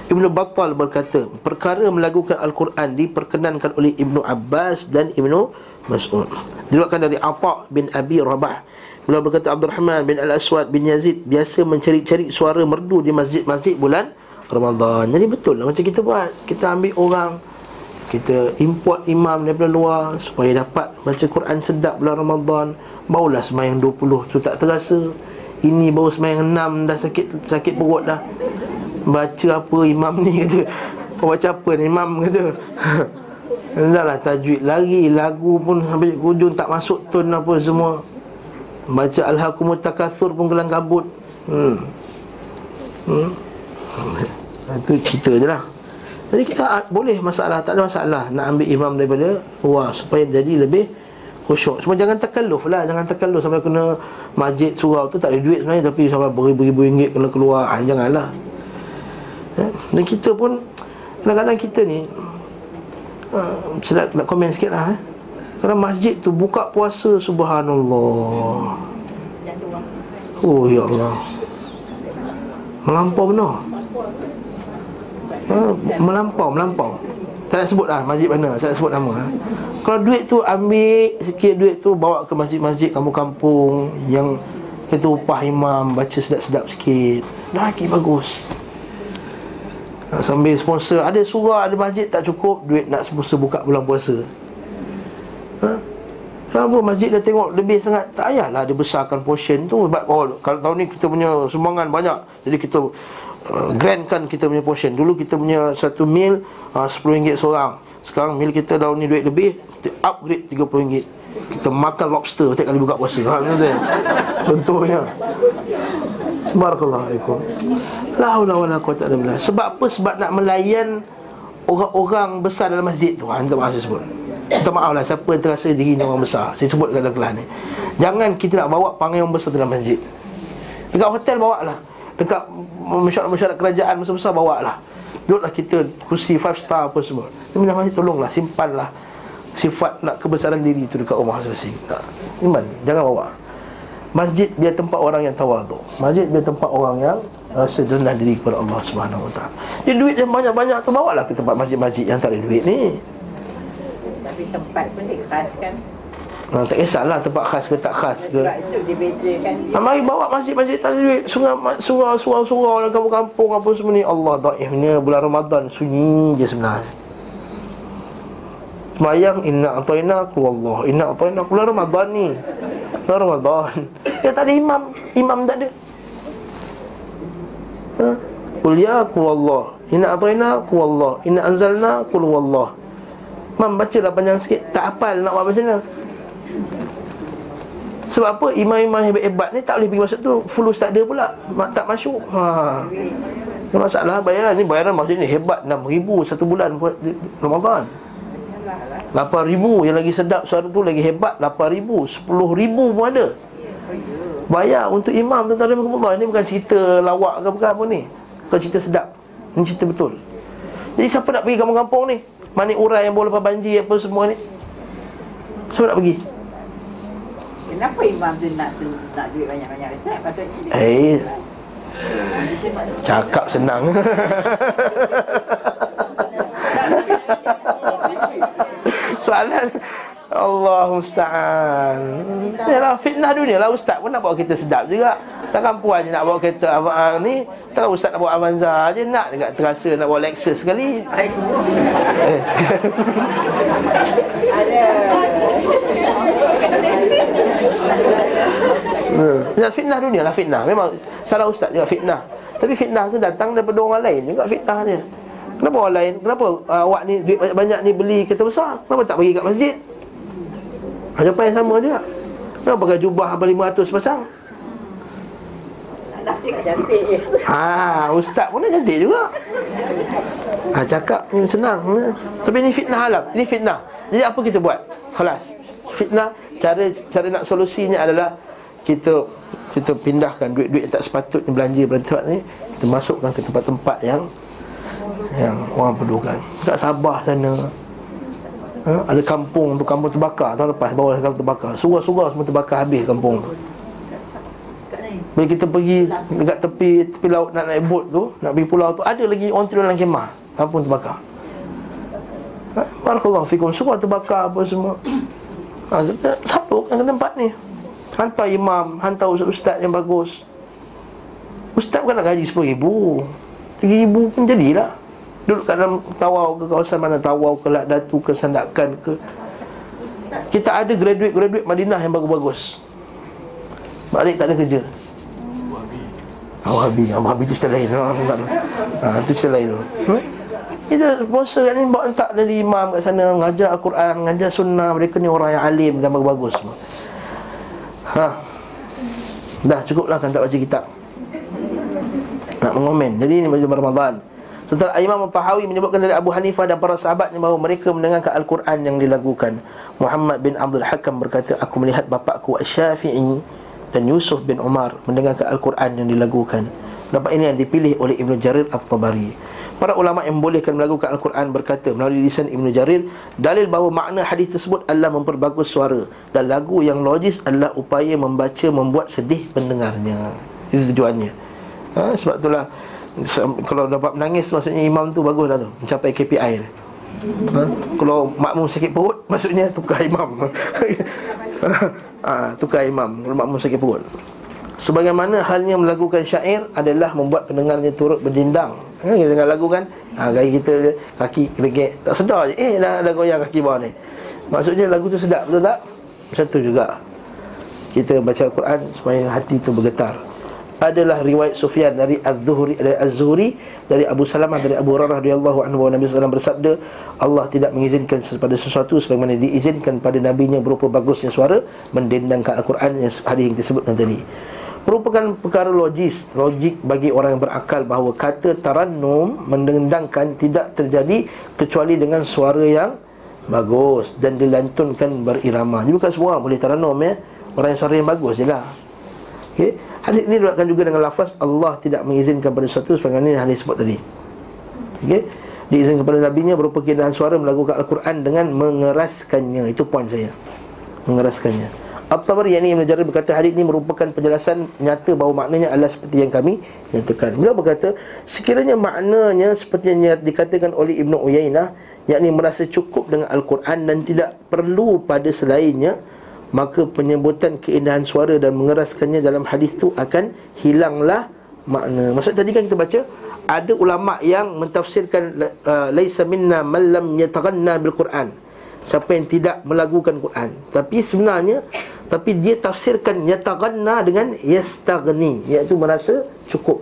Ibn Battal berkata Perkara melakukan Al-Quran Diperkenankan oleh Ibn Abbas dan Ibn Mas'ud. Diriwakkan dari Atta bin Abi Rabah. Beliau berkata Abdul Rahman bin Al-Aswad bin Yazid Biasa mencari-cari suara merdu di masjid-masjid bulan Ramadan. Jadi betul lah macam kita buat. Kita ambil orang kita import imam daripada luar supaya dapat baca Quran sedap bulan Ramadan. Barulah semayang 20 tu tak terasa. Ini baru semayang 6 dah sakit sakit perut dah. Baca apa imam ni kata. Kau baca apa ni imam kata. Dah lah tajwid lagi lagu pun habis hujung tak masuk tone apa semua. Baca Al-Hakumut Takathur pun kelang kabut. Hmm. hmm. itu cerita je lah jadi kita boleh masalah Tak ada masalah Nak ambil imam daripada luar Supaya jadi lebih khusyuk. Cuma jangan terkaluf lah Jangan terkaluf sampai kena Masjid surau tu tak ada duit sebenarnya Tapi sampai beribu-ribu ringgit kena keluar. Ha, Janganlah. Ya? Dan kita pun Kadang-kadang kita ni uh, Saya nak, nak komen sikit lah eh? Kerana masjid tu buka puasa Subhanallah. Oh ya Allah. Melampau benar ha, Melampau, melampau. Tak nak sebut lah masjid mana Tak nak sebut nama ha. Kalau duit tu ambil sikit duit tu Bawa ke masjid-masjid kampung-kampung Yang kita upah imam Baca sedap-sedap sikit. Lagi bagus. Ha, Sambil sponsor. Ada surah, ada masjid tak cukup Duit nak sponsor buka bulan puasa. Ha? Kenapa masjid dia tengok lebih sangat? Tak payahlah dia besarkan portion tu. Sebab oh, kalau tahun ni kita punya sumbangan banyak. Jadi kita uh, grandkan kita punya portion. Dulu kita punya satu meal uh, RM10 seorang. Sekarang meal kita tahun ni duit lebih Kita upgrade RM30 Kita makan lobster setiap kali buka puasa. Ha, Contohnya. Barakallahu alaikum La haula wala quwata illa billah Sebab apa? Sebab nak melayan Orang-orang besar dalam masjid tu. Ha, maaf saya sebut. Minta maaf lah siapa yang terasa dirinya orang besar? Saya sebut dalam kelas ni. Jangan kita nak bawa panggil orang besar dalam masjid. Dekat hotel bawa lah Dekat masyarakat kerajaan besar-besar bawa lah Duduklah kita kursi 5 star apa semua. Dia minta masjid tolonglah simpanlah Sifat nak kebesaran diri itu dekat rumah masing-masing. Simpan, jangan bawa. Masjid biar tempat orang yang tawadu Masjid biar tempat orang yang Rasa rendah diri kepada Allah Subhanahu Taala. Jadi duit yang banyak-banyak tu bawa lah ke tempat masjid-masjid yang tak ada duit ni. Tapi tempat pun dikeraskan Ha, tak kisahlah tempat khas ke tak khas ke. Ha, Mari bawa masjid-masjid tak ada duit. Sungai, surau, surau, surau dalam kampung-kampung apa semua ni. Allah daifnya bulan Ramadan Sunyi je sebenarnya. Semayang inna ataina ku Allah Inna ataina ku bulan Ramadan ni. Bulan Ramadan. Ya tak ada imam. Imam tak ada. Ha? Qul ya ku Allah Inna ataina ku Allah Inna anzalna ku Allah Mam baca lah panjang sikit. Tak hafal nak buat macam mana sebab apa? Imam-imam hebat-hebat ni tak boleh pergi masuk tu. Fulus tak ada pula Tak masuk. Ha. Ini masalah bayaran ni Bayaran ni hebat. RM6,000 satu bulan Ramadan. RM8,000 yang lagi sedap suara tu lagi hebat RM8,000 RM10,000 pun ada. Bayar untuk imam tu tak ada Ini bukan cerita lawak ke bukan apa ni. Bukan cerita sedap. Ini cerita betul. Jadi siapa nak pergi kampung-kampung ni? Mana urai yang boleh lepas banjir apa semua ni? Siapa nak pergi Kenapa imam tu nak tu nak duit banyak-banyak Ustaz? Patutnya dia Eh. Cakap senang. Soalan Allah musta'an. Yalah fitnah dunia lah Ustaz pun nak bawa kereta sedap juga. Takkan puan je nak bawa kereta uh, ni Takkan Ustaz nak bawa Avanza je Nak dekat terasa nak bawa Lexus sekali. Ya, fitnah dunia lah fitnah. Memang salah ustaz juga fitnah. Tapi fitnah tu datang daripada orang lain juga fitnah dia. Kenapa orang lain? Kenapa uh, awak ni duit banyak-banyak ni beli kereta besar? Kenapa tak bagi kat masjid Jawapan yang sama juga Kenapa pakai jubah apa 500 pasang Cantik je. Ha, ustaz pun dah cantik juga. Ha, cakap pun senang. Ha. Tapi ini fitnah alam. Ini fitnah. Jadi apa kita buat? Kelas. Fitnah cara cara nak solusinya adalah kita kita pindahkan duit-duit yang tak sepatutnya belanja pada tempat ni kita masukkan ke tempat-tempat yang yang orang perlukan. Kat Sabah sana ha? ada kampung tu kampung terbakar tahun lepas bawah kampung terbakar. Surau-surau semua terbakar habis kampung tu. Bila kita pergi dekat tepi tepi laut nak naik bot tu, nak pergi pulau tu, ada lagi orang tidur dalam kemah. Kampung terbakar. Ha? Barakallahu fikum. Semua terbakar apa semua. Ha, siapa yang ke tempat ni? Hantar imam, hantar ustaz-ustaz yang bagus. Ustaz bukan nak gaji RM10,000. RM3,000 pun jadilah. Duduk kat dalam tawau ke kawasan mana tawau ke lak datu ke sandakan ke. Kita ada graduate-graduate Madinah yang bagus-bagus. Balik tak ada kerja. Wahabi, Wahabi tu cerita lain. Ha, ha, tu cerita lain? Kita sponsor kat ni Bawa letak dari imam kat sana Mengajar Al-Quran, mengajar sunnah. Mereka ni orang yang alim dan bagus-bagus semua. Ha. Dah cukup lah kan tak baca kitab. Nak mengomen. Jadi ini macam Ramadan Setelah Imam Tahawi menyebutkan dari Abu Hanifah dan para sahabatnya bahawa mereka mendengarkan Al-Quran yang dilagukan. Muhammad bin Abdul Hakam berkata, aku melihat bapakku Asy-Syafi'i dan Yusuf bin Umar mendengarkan Al-Quran yang dilagukan. Pendapat ini yang dipilih oleh Ibn Jarir Al-Tabari. Para ulama yang membolehkan melagukan Al-Quran berkata melalui lisan Ibn Jarir, dalil bahawa makna hadis tersebut adalah memperbagus suara dan lagu yang logis adalah upaya membaca membuat sedih pendengarnya. Itu tujuannya. Ha, sebab itulah kalau dapat menangis maksudnya imam tu bagus dah tu mencapai KPI dia. Ha? Kalau makmum sakit perut maksudnya tukar imam. ha, tukar imam kalau makmum sakit perut. Sebagaimana halnya melakukan syair adalah membuat pendengarnya turut berdindang. Ha, kita dengar lagu kan, ha, gaya kita kaki keregek tak sedar je. Eh dah ada goyang kaki bawah ni. Maksudnya lagu tu sedap betul tak? Macam tu juga. Kita baca Al-Quran supaya hati tu bergetar adalah riwayat Sufyan dari Az-Zuhri dari Az-Zuhri dari Abu Salamah dari Abu Hurairah radhiyallahu anhu Nabi sallallahu bersabda Allah tidak mengizinkan pada sesuatu sebagaimana diizinkan pada nabinya berupa bagusnya suara mendendangkan Al-Quran yang hadis yang disebutkan tadi. Merupakan perkara logis logik bagi orang yang berakal bahawa kata tarannum mendendangkan tidak terjadi kecuali dengan suara yang bagus dan dilantunkan berirama jadi bukan semua boleh tarannum ya. Orang yang suara yang bagus je lah okay? Hadis ini diriwayatkan juga dengan lafaz Allah tidak mengizinkan pada sesuatu sebagaimana yang hadis sebut tadi. Okey. Diizinkan kepada nabinya berupa keindahan suara melakukan Al-Quran dengan mengeraskannya. Itu poin saya. Mengeraskannya. At-Tabari yang ini Jarir berkata hadis ini merupakan penjelasan nyata bahawa maknanya adalah seperti yang kami nyatakan. Beliau berkata sekiranya maknanya seperti yang dikatakan oleh Ibnu Uyainah yakni merasa cukup dengan Al-Quran dan tidak perlu pada selainnya maka penyebutan keindahan suara dan mengeraskannya dalam hadis tu akan hilanglah makna. Maksud tadi kan kita baca ada ulama yang mentafsirkan uh, laisa minna man lam yataghanna bil Quran. Siapa yang tidak melagukan Quran. Tapi sebenarnya tapi dia tafsirkan yataghanna dengan yastaghni iaitu merasa cukup.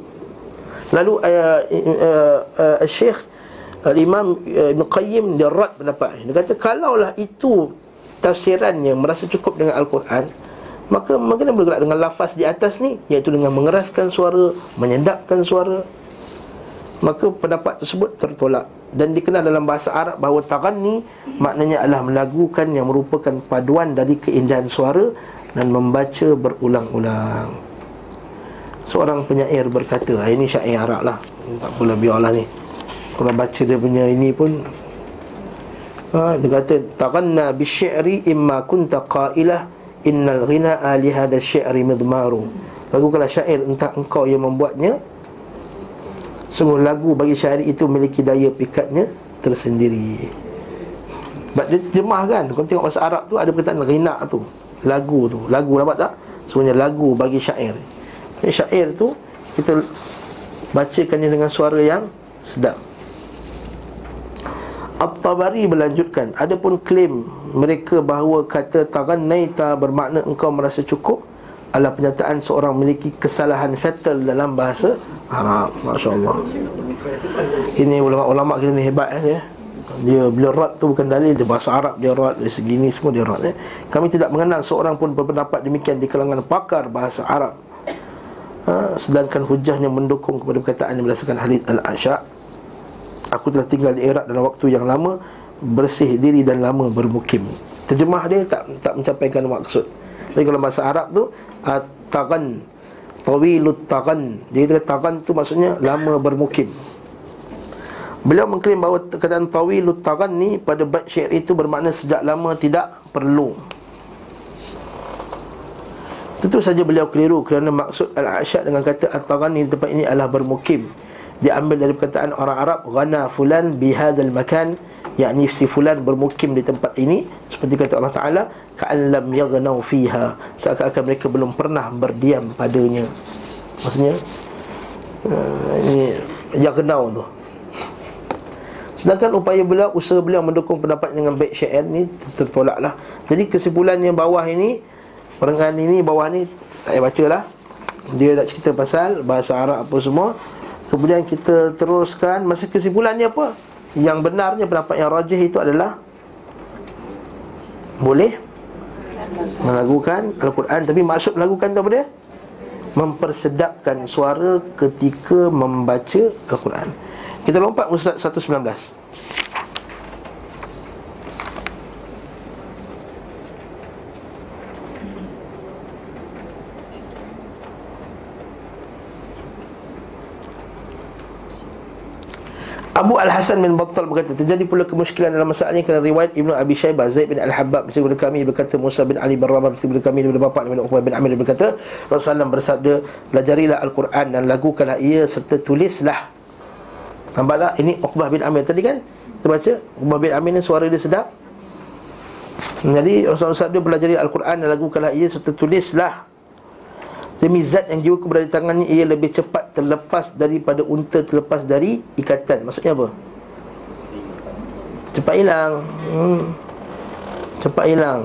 Lalu uh, uh, uh, Syekh Al-Imam uh, Ibn Qayyim dia rad pendapat Dia kata kalaulah itu tafsirannya merasa cukup dengan Al-Quran Maka bagaimana bergerak dengan lafaz di atas ni Iaitu dengan mengeraskan suara Menyedapkan suara Maka pendapat tersebut tertolak. Dan dikenal dalam bahasa Arab bahawa ni Maknanya adalah melagukan yang merupakan paduan dari keindahan suara Dan membaca berulang-ulang. Seorang penyair berkata ah, Ini syair Arab lah. Tak apalah biarlah ni. Kalau baca dia punya ini pun ha, Dia kata Taghanna bisyi'ri imma kunta qailah Innal ghina'a li hadha syi'ri midmaru Lagukanlah syair entah engkau yang membuatnya. Sungguh lagu bagi syair itu memiliki daya pikatnya tersendiri. Sebab dia terjemah kan? Kalau tengok bahasa Arab tu Ada perkataan ghina tu Lagu tu. Lagu dapat tak? Sebenarnya lagu bagi syair. Jadi syair tu Kita Bacakannya dengan suara yang Sedap At-Tabari berlanjutkan Adapun klaim mereka bahawa kata Tagannaita bermakna engkau merasa cukup adalah pernyataan seorang memiliki kesalahan fatal dalam bahasa Arab. Masya Allah. Ini ulama-ulama kita ni hebat eh, ya. Dia bila rat tu bukan dalil dia bahasa Arab dia rat dari segini semua dia rat eh. Kami tidak mengenal seorang pun berpendapat demikian di kalangan pakar bahasa Arab. Ha, sedangkan hujahnya mendukung kepada perkataan yang berdasarkan hadis al-Asya' Aku telah tinggal di Iraq dalam waktu yang lama Bersih diri dan lama bermukim. Terjemah dia tak tak mencapaikan maksud. Tapi kalau bahasa Arab tu Tagan Tawilut tagan kata tagan tu maksudnya lama bermukim. Beliau mengklaim bahawa kataan tawilut tagan ni Pada bait syair itu bermakna sejak lama tidak perlu. Tentu saja beliau keliru kerana maksud Al-Asyad dengan kata At-Taghani tempat ini adalah bermukim Diambil dari perkataan orang Arab Ghana fulan bihadal makan yakni si fulan bermukim di tempat ini seperti kata Allah Taala ka'an lam yaghnau fiha seakan-akan mereka belum pernah berdiam padanya. Maksudnya uh, ini yaghnau tu. Sedangkan upaya beliau usaha beliau mendukung pendapat dengan baik syair ni tertolaklah. Jadi kesimpulannya bawah ini perengan ini bawah ni tak payah bacalah. Dia nak cerita pasal bahasa Arab apa semua kemudian kita teruskan masa kesimpulannya apa yang benarnya pendapat yang rajih itu adalah boleh melakukan Al-Quran tapi maksud melakukan tu apa dia? Mempersedapkan suara ketika membaca Al-Quran. Kita lompat Ustaz 119. Abu Al-Hasan bin Battal berkata Terjadi pula kemusykilan dalam masalah ini Kerana riwayat Ibnu Abi Shaybah Zaid bin Al-Habab Bersama kepada kami berkata Musa bin Ali bin Rabah Bersama kepada kami Daripada bapa Nabi Uqbah bin Amir berkata Rasulullah bersabda Belajarilah Al-Quran Dan lagukanlah ia Serta tulislah. Nampak tak? Ini Uqbah bin Amir Tadi kan? Kita baca Uqbah bin Amir ni suara dia sedap. Jadi Rasulullah bersabda Belajari Al-Quran Dan lagukanlah ia Serta tulislah Demi zat yang jiwaku berada di tangannya Ia lebih cepat terlepas daripada unta terlepas dari ikatan. Maksudnya apa? Cepat hilang. Hmm. Cepat hilang.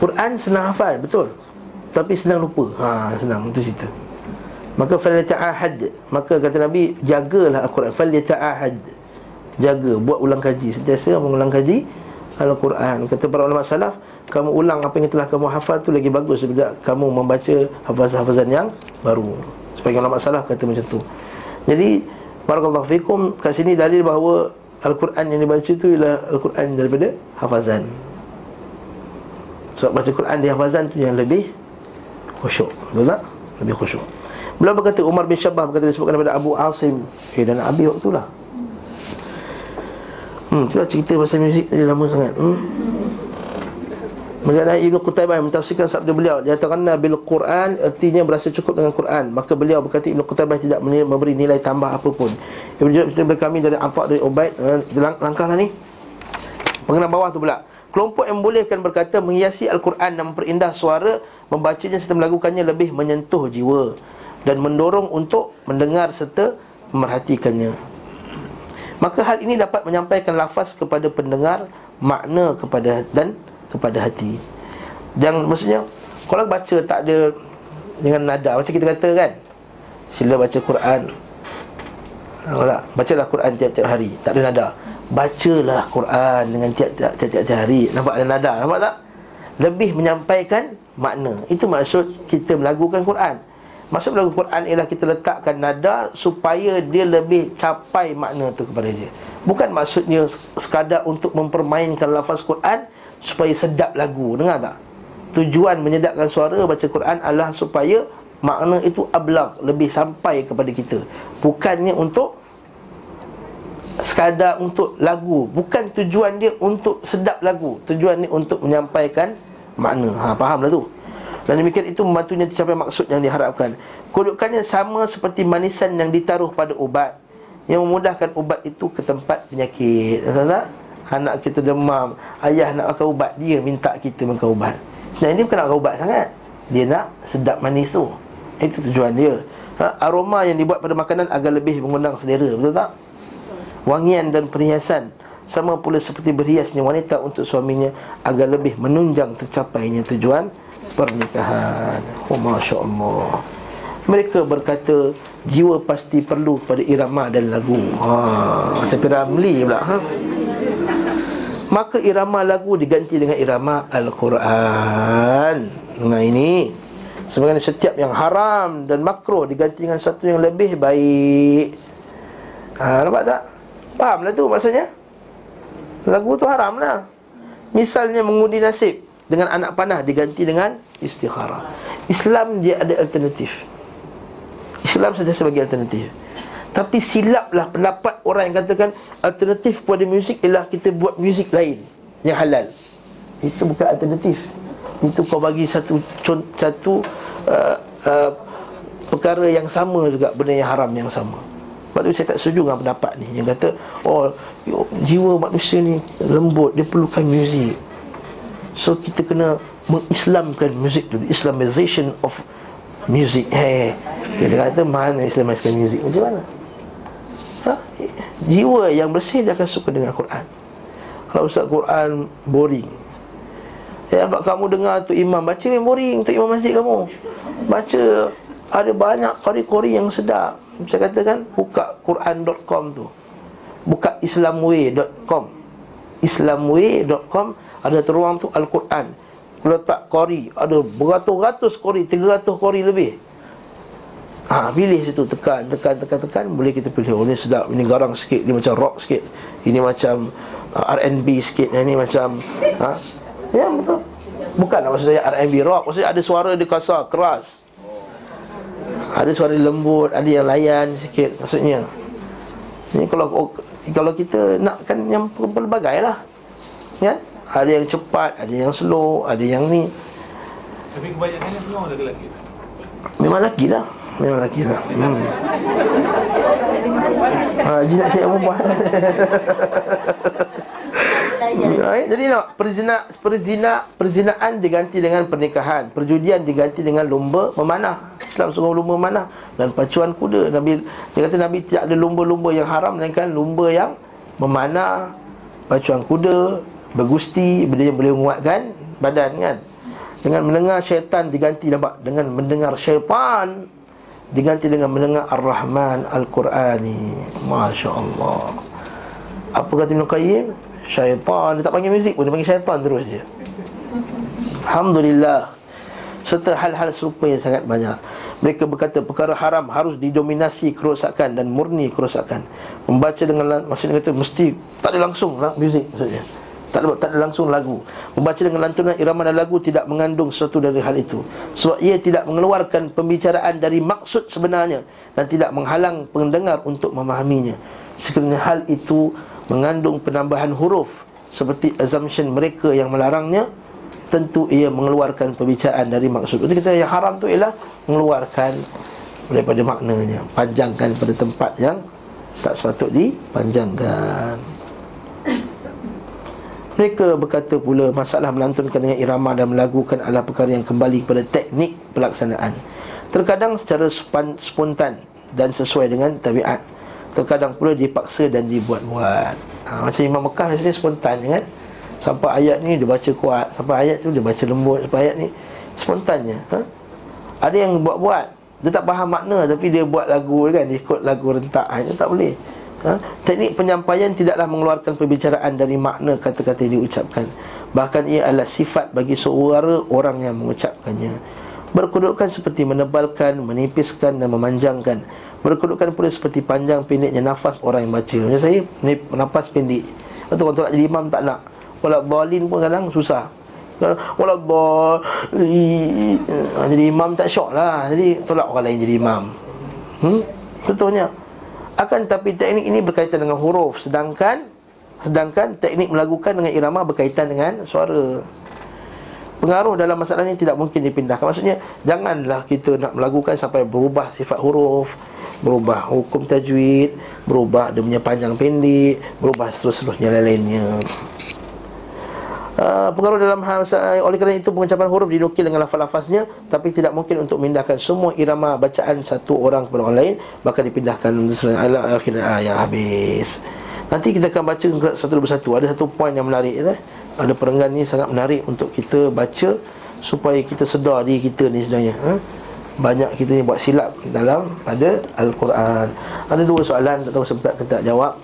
Quran senang hafal, betul. Tapi senang lupa. Ha, Senang, itu cerita. Maka falyata'ahad. Maka kata Nabi Jagalah Al-Quran. Falyata'ahad. Jaga, buat ulang kaji. Sentiasa mengulang kaji Al-Quran. Kata para ulama salaf kamu ulang apa yang telah kamu hafal tu lagi bagus daripada kamu membaca hafazan-hafazan yang baru. Sebagai ulama salah kata macam tu. Jadi barakallahu fikum kat sini dalil bahawa al-Quran yang dibaca tu ialah al-Quran daripada hafazan. Sebab baca Quran di hafazan tu yang lebih khusyuk. Betul tak? Lebih khusyuk. Beliau berkata Umar bin Syabah berkata disebutkan daripada Abu Asim Eh dan Abi waktu lah Hmm, itulah cerita pasal muzik tadi lama sangat hmm. Mengenai Ibn Qutaybah yang mentafsirkan sabda beliau Dia katakan bil Quran Artinya berasa cukup dengan Quran. Maka beliau berkata Ibn Qutaybah tidak memberi nilai tambah apapun. Jurab berkata kami dari Apak dari Ubaid eh, Langkahlah ni. Mengenai bawah tu pula Kelompok yang bolehkan berkata Menghiasi Al-Quran dan memperindah suara Membacanya serta melakukannya lebih menyentuh jiwa Dan mendorong untuk mendengar serta memerhatikannya. Maka hal ini dapat menyampaikan lafaz kepada pendengar Makna kepada dan kepada hati. Yang maksudnya Kalau baca tak ada Dengan nada Macam kita kata kan Sila baca Quran. Baca Bacalah Quran tiap-tiap hari Tak ada nada. Bacalah Quran dengan tiap-tiap hari. Nampak ada nada Nampak tak? Lebih menyampaikan makna. Itu maksud kita melakukan Quran. Maksud melakukan Quran ialah kita letakkan nada Supaya dia lebih capai makna tu kepada dia. Bukan maksudnya sekadar untuk mempermainkan lafaz Quran supaya sedap lagu. Dengar tak? Tujuan menyedapkan suara baca Quran adalah supaya makna itu ablaq lebih sampai kepada kita. Bukannya untuk sekadar untuk lagu. Bukan tujuan dia untuk sedap lagu. Tujuan ni untuk menyampaikan makna. Ha fahamlah tu. Dan demikian itu membantunya tercapai maksud yang diharapkan. Kedudukannya sama seperti manisan yang ditaruh pada ubat. Yang memudahkan ubat itu ke tempat penyakit. Tak Anak kita demam. Ayah nak makan ubat Dia minta kita makan ubat. Dan ini bukan nak makan ubat sangat. Dia nak sedap manis tu. Itu tujuan dia. Ha? Aroma yang dibuat pada makanan Agar lebih mengundang selera Betul tak? Wangian dan perhiasan. Sama pula seperti berhiasnya wanita untuk suaminya Agar lebih menunjang tercapainya tujuan pernikahan. Oh Masya Allah Mereka berkata Jiwa pasti perlu pada irama dan lagu. Ha, Macam Piramli pula ha? Maka irama lagu diganti dengan irama Al-Quran. Dengan ini Sebenarnya setiap yang haram dan makro diganti dengan satu yang lebih baik. Ha, Nampak tak? Faham lah tu maksudnya? Lagu tu haram lah. Misalnya mengundi nasib Dengan anak panah diganti dengan istikharah Islam dia ada alternatif. Islam saja sebagai alternatif Tapi silaplah pendapat orang yang katakan Alternatif kepada muzik ialah kita buat muzik lain Yang halal. Itu bukan alternatif. Itu kau bagi satu satu uh, uh, Perkara yang sama juga Benda yang haram yang sama. Sebab tu saya tak setuju dengan pendapat ni. Yang kata Oh jiwa manusia ni lembut Dia perlukan muzik. So kita kena mengislamkan muzik tu. Islamization of music. Hey dia kata mana Islam masukkan muzik? Macam mana? Ha? Jiwa yang bersih dia akan suka dengan Quran Kalau Ustaz Quran boring Ya, sebab kamu dengar tu imam baca memang boring tu imam masjid kamu. Baca ada banyak kori-kori yang sedap. Saya katakan buka quran.com tu. Buka islamway.com. islamway.com ada teruang tu al-Quran. Letak kori ada beratus-ratus kori, 300 kori lebih. Ha, pilih situ tekan tekan tekan tekan. Boleh kita pilih. Oh ni sedap ini garang sikit ini macam rock sikit. Ini macam uh, R&B sikit. Ini macam ha. Ya betul. Bukan maksud saya R&B rock. Maksudnya ada suara dia kasar keras. Ada suara lembut ada yang layan sikit maksudnya. Ini kalau kalau kita nakkan yang pelbagai lah. Ya? Ada yang cepat ada yang slow ada yang ni. Tapi kebanyakannya semua lelaki memang lelaki lah Memang lelaki lah hmm. ha, Haji nak cakap perempuan. Right? Jadi nak perzina, perzina, perzinaan diganti dengan pernikahan. Perjudian diganti dengan lumba memanah. Islam suruh lumba memanah Dan pacuan kuda. Nabi Dia kata Nabi tidak ada lumba-lumba yang haram Melainkan lumba yang memanah Pacuan kuda Bergusti Benda yang boleh menguatkan badan kan? Dengan mendengar syaitan diganti nampak? Dengan mendengar syaitan Diganti dengan mendengar Ar-Rahman Al-Qurani. Masya Allah Apa kata Ibn Qayyim? Syaitan. Dia tak panggil muzik pun Dia panggil syaitan terus je. Alhamdulillah. Serta hal-hal serupa yang sangat banyak. Mereka berkata perkara haram harus didominasi kerosakan dan murni kerosakan. Membaca dengan Maksudnya kata mesti Tak ada langsung lah, muzik maksudnya tak ada, tak ada langsung lagu. Membaca dengan lantunan irama dan lagu Tidak mengandung sesuatu dari hal itu. Sebab ia tidak mengeluarkan pembicaraan Dari maksud sebenarnya Dan tidak menghalang pendengar untuk memahaminya. Sekiranya hal itu Mengandung penambahan huruf Seperti assumption mereka yang melarangnya Tentu ia mengeluarkan pembicaraan dari maksud. Jadi kita yang haram tu ialah Mengeluarkan daripada maknanya. Panjangkan pada tempat yang Tak sepatut dipanjangkan mereka berkata pula masalah melantunkan dengan irama dan melagukan adalah perkara yang kembali kepada teknik pelaksanaan. Terkadang secara spontan dan sesuai dengan tabiat. Terkadang pula dipaksa dan dibuat-buat. Ha, macam Imam Mekah biasanya spontan kan. Sampai ayat ni dia baca kuat, sampai ayat tu dia baca lembut, sampai ayat ni spontannya. Ha? Ada yang buat-buat. Dia tak faham makna tapi dia buat lagu kan, dia ikut lagu rentak. Ha, tak boleh ha? Teknik penyampaian tidaklah mengeluarkan perbicaraan dari makna kata-kata yang diucapkan. Bahkan ia adalah sifat bagi suara orang yang mengucapkannya. Berkedudukan seperti menebalkan, menipiskan dan memanjangkan. Berkedudukan pula seperti panjang pendeknya nafas orang yang baca. Macam saya, nafas pendek. Lepas tu orang jadi imam tak nak. Walau balin pun kadang susah. Walau balin Jadi imam tak syok lah. Jadi tolak orang lain jadi imam. Hmm? Contohnya akan tapi teknik ini berkaitan dengan huruf. Sedangkan Sedangkan teknik melakukan dengan irama berkaitan dengan suara. Pengaruh dalam masalah ni tidak mungkin dipindahkan. Maksudnya janganlah kita nak melakukan sampai berubah sifat huruf Berubah hukum tajwid Berubah dia punya panjang pendek Berubah seterus-terusnya lain-lainnya Uh, pengaruh dalam hal oleh kerana itu pengucapan huruf dinukil dengan lafaz-lafaznya tapi tidak mungkin untuk memindahkan semua irama bacaan satu orang kepada orang lain maka dipindahkan ala akhir ayat habis nanti kita akan baca satu persatu ada satu poin yang menarik eh? ada perenggan ni sangat menarik untuk kita baca supaya kita sedar diri kita ni sebenarnya eh? banyak kita ni buat silap dalam pada al-Quran ada dua soalan tak tahu sempat ke tak jawab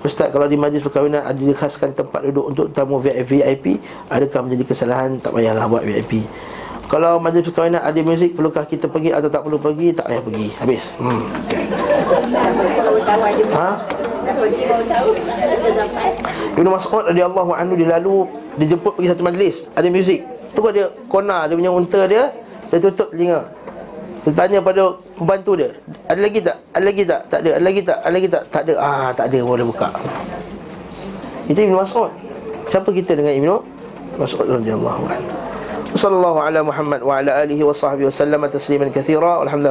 Ustaz kalau di majlis perkahwinan ada dikhaskan tempat duduk untuk tamu VIP Adakah menjadi kesalahan? Tak payahlah buat VIP Kalau majlis perkahwinan ada muzik perlukah kita pergi atau tak perlu pergi? Tak payah pergi. Habis. Hmm. Ha? Ibn Mas'ud radhiyallahu anhu dia lalu dijemput pergi satu majlis. Ada muzik. Tu dia kona dia punya unta dia dia tutup telinga dia tanya pada pembantu dia Ada lagi tak? Ada lagi tak? Tak ada Ada lagi tak? Ada lagi tak? Tak ada Ah, tak ada Boleh buka Itu Ibn Mas'ud Siapa kita dengan Ibn Mas'ud radhiyallahu anhu Sallallahu ala Muhammad wa ala alihi wa sahbihi wa sallama tasliman kathira Alhamdulillah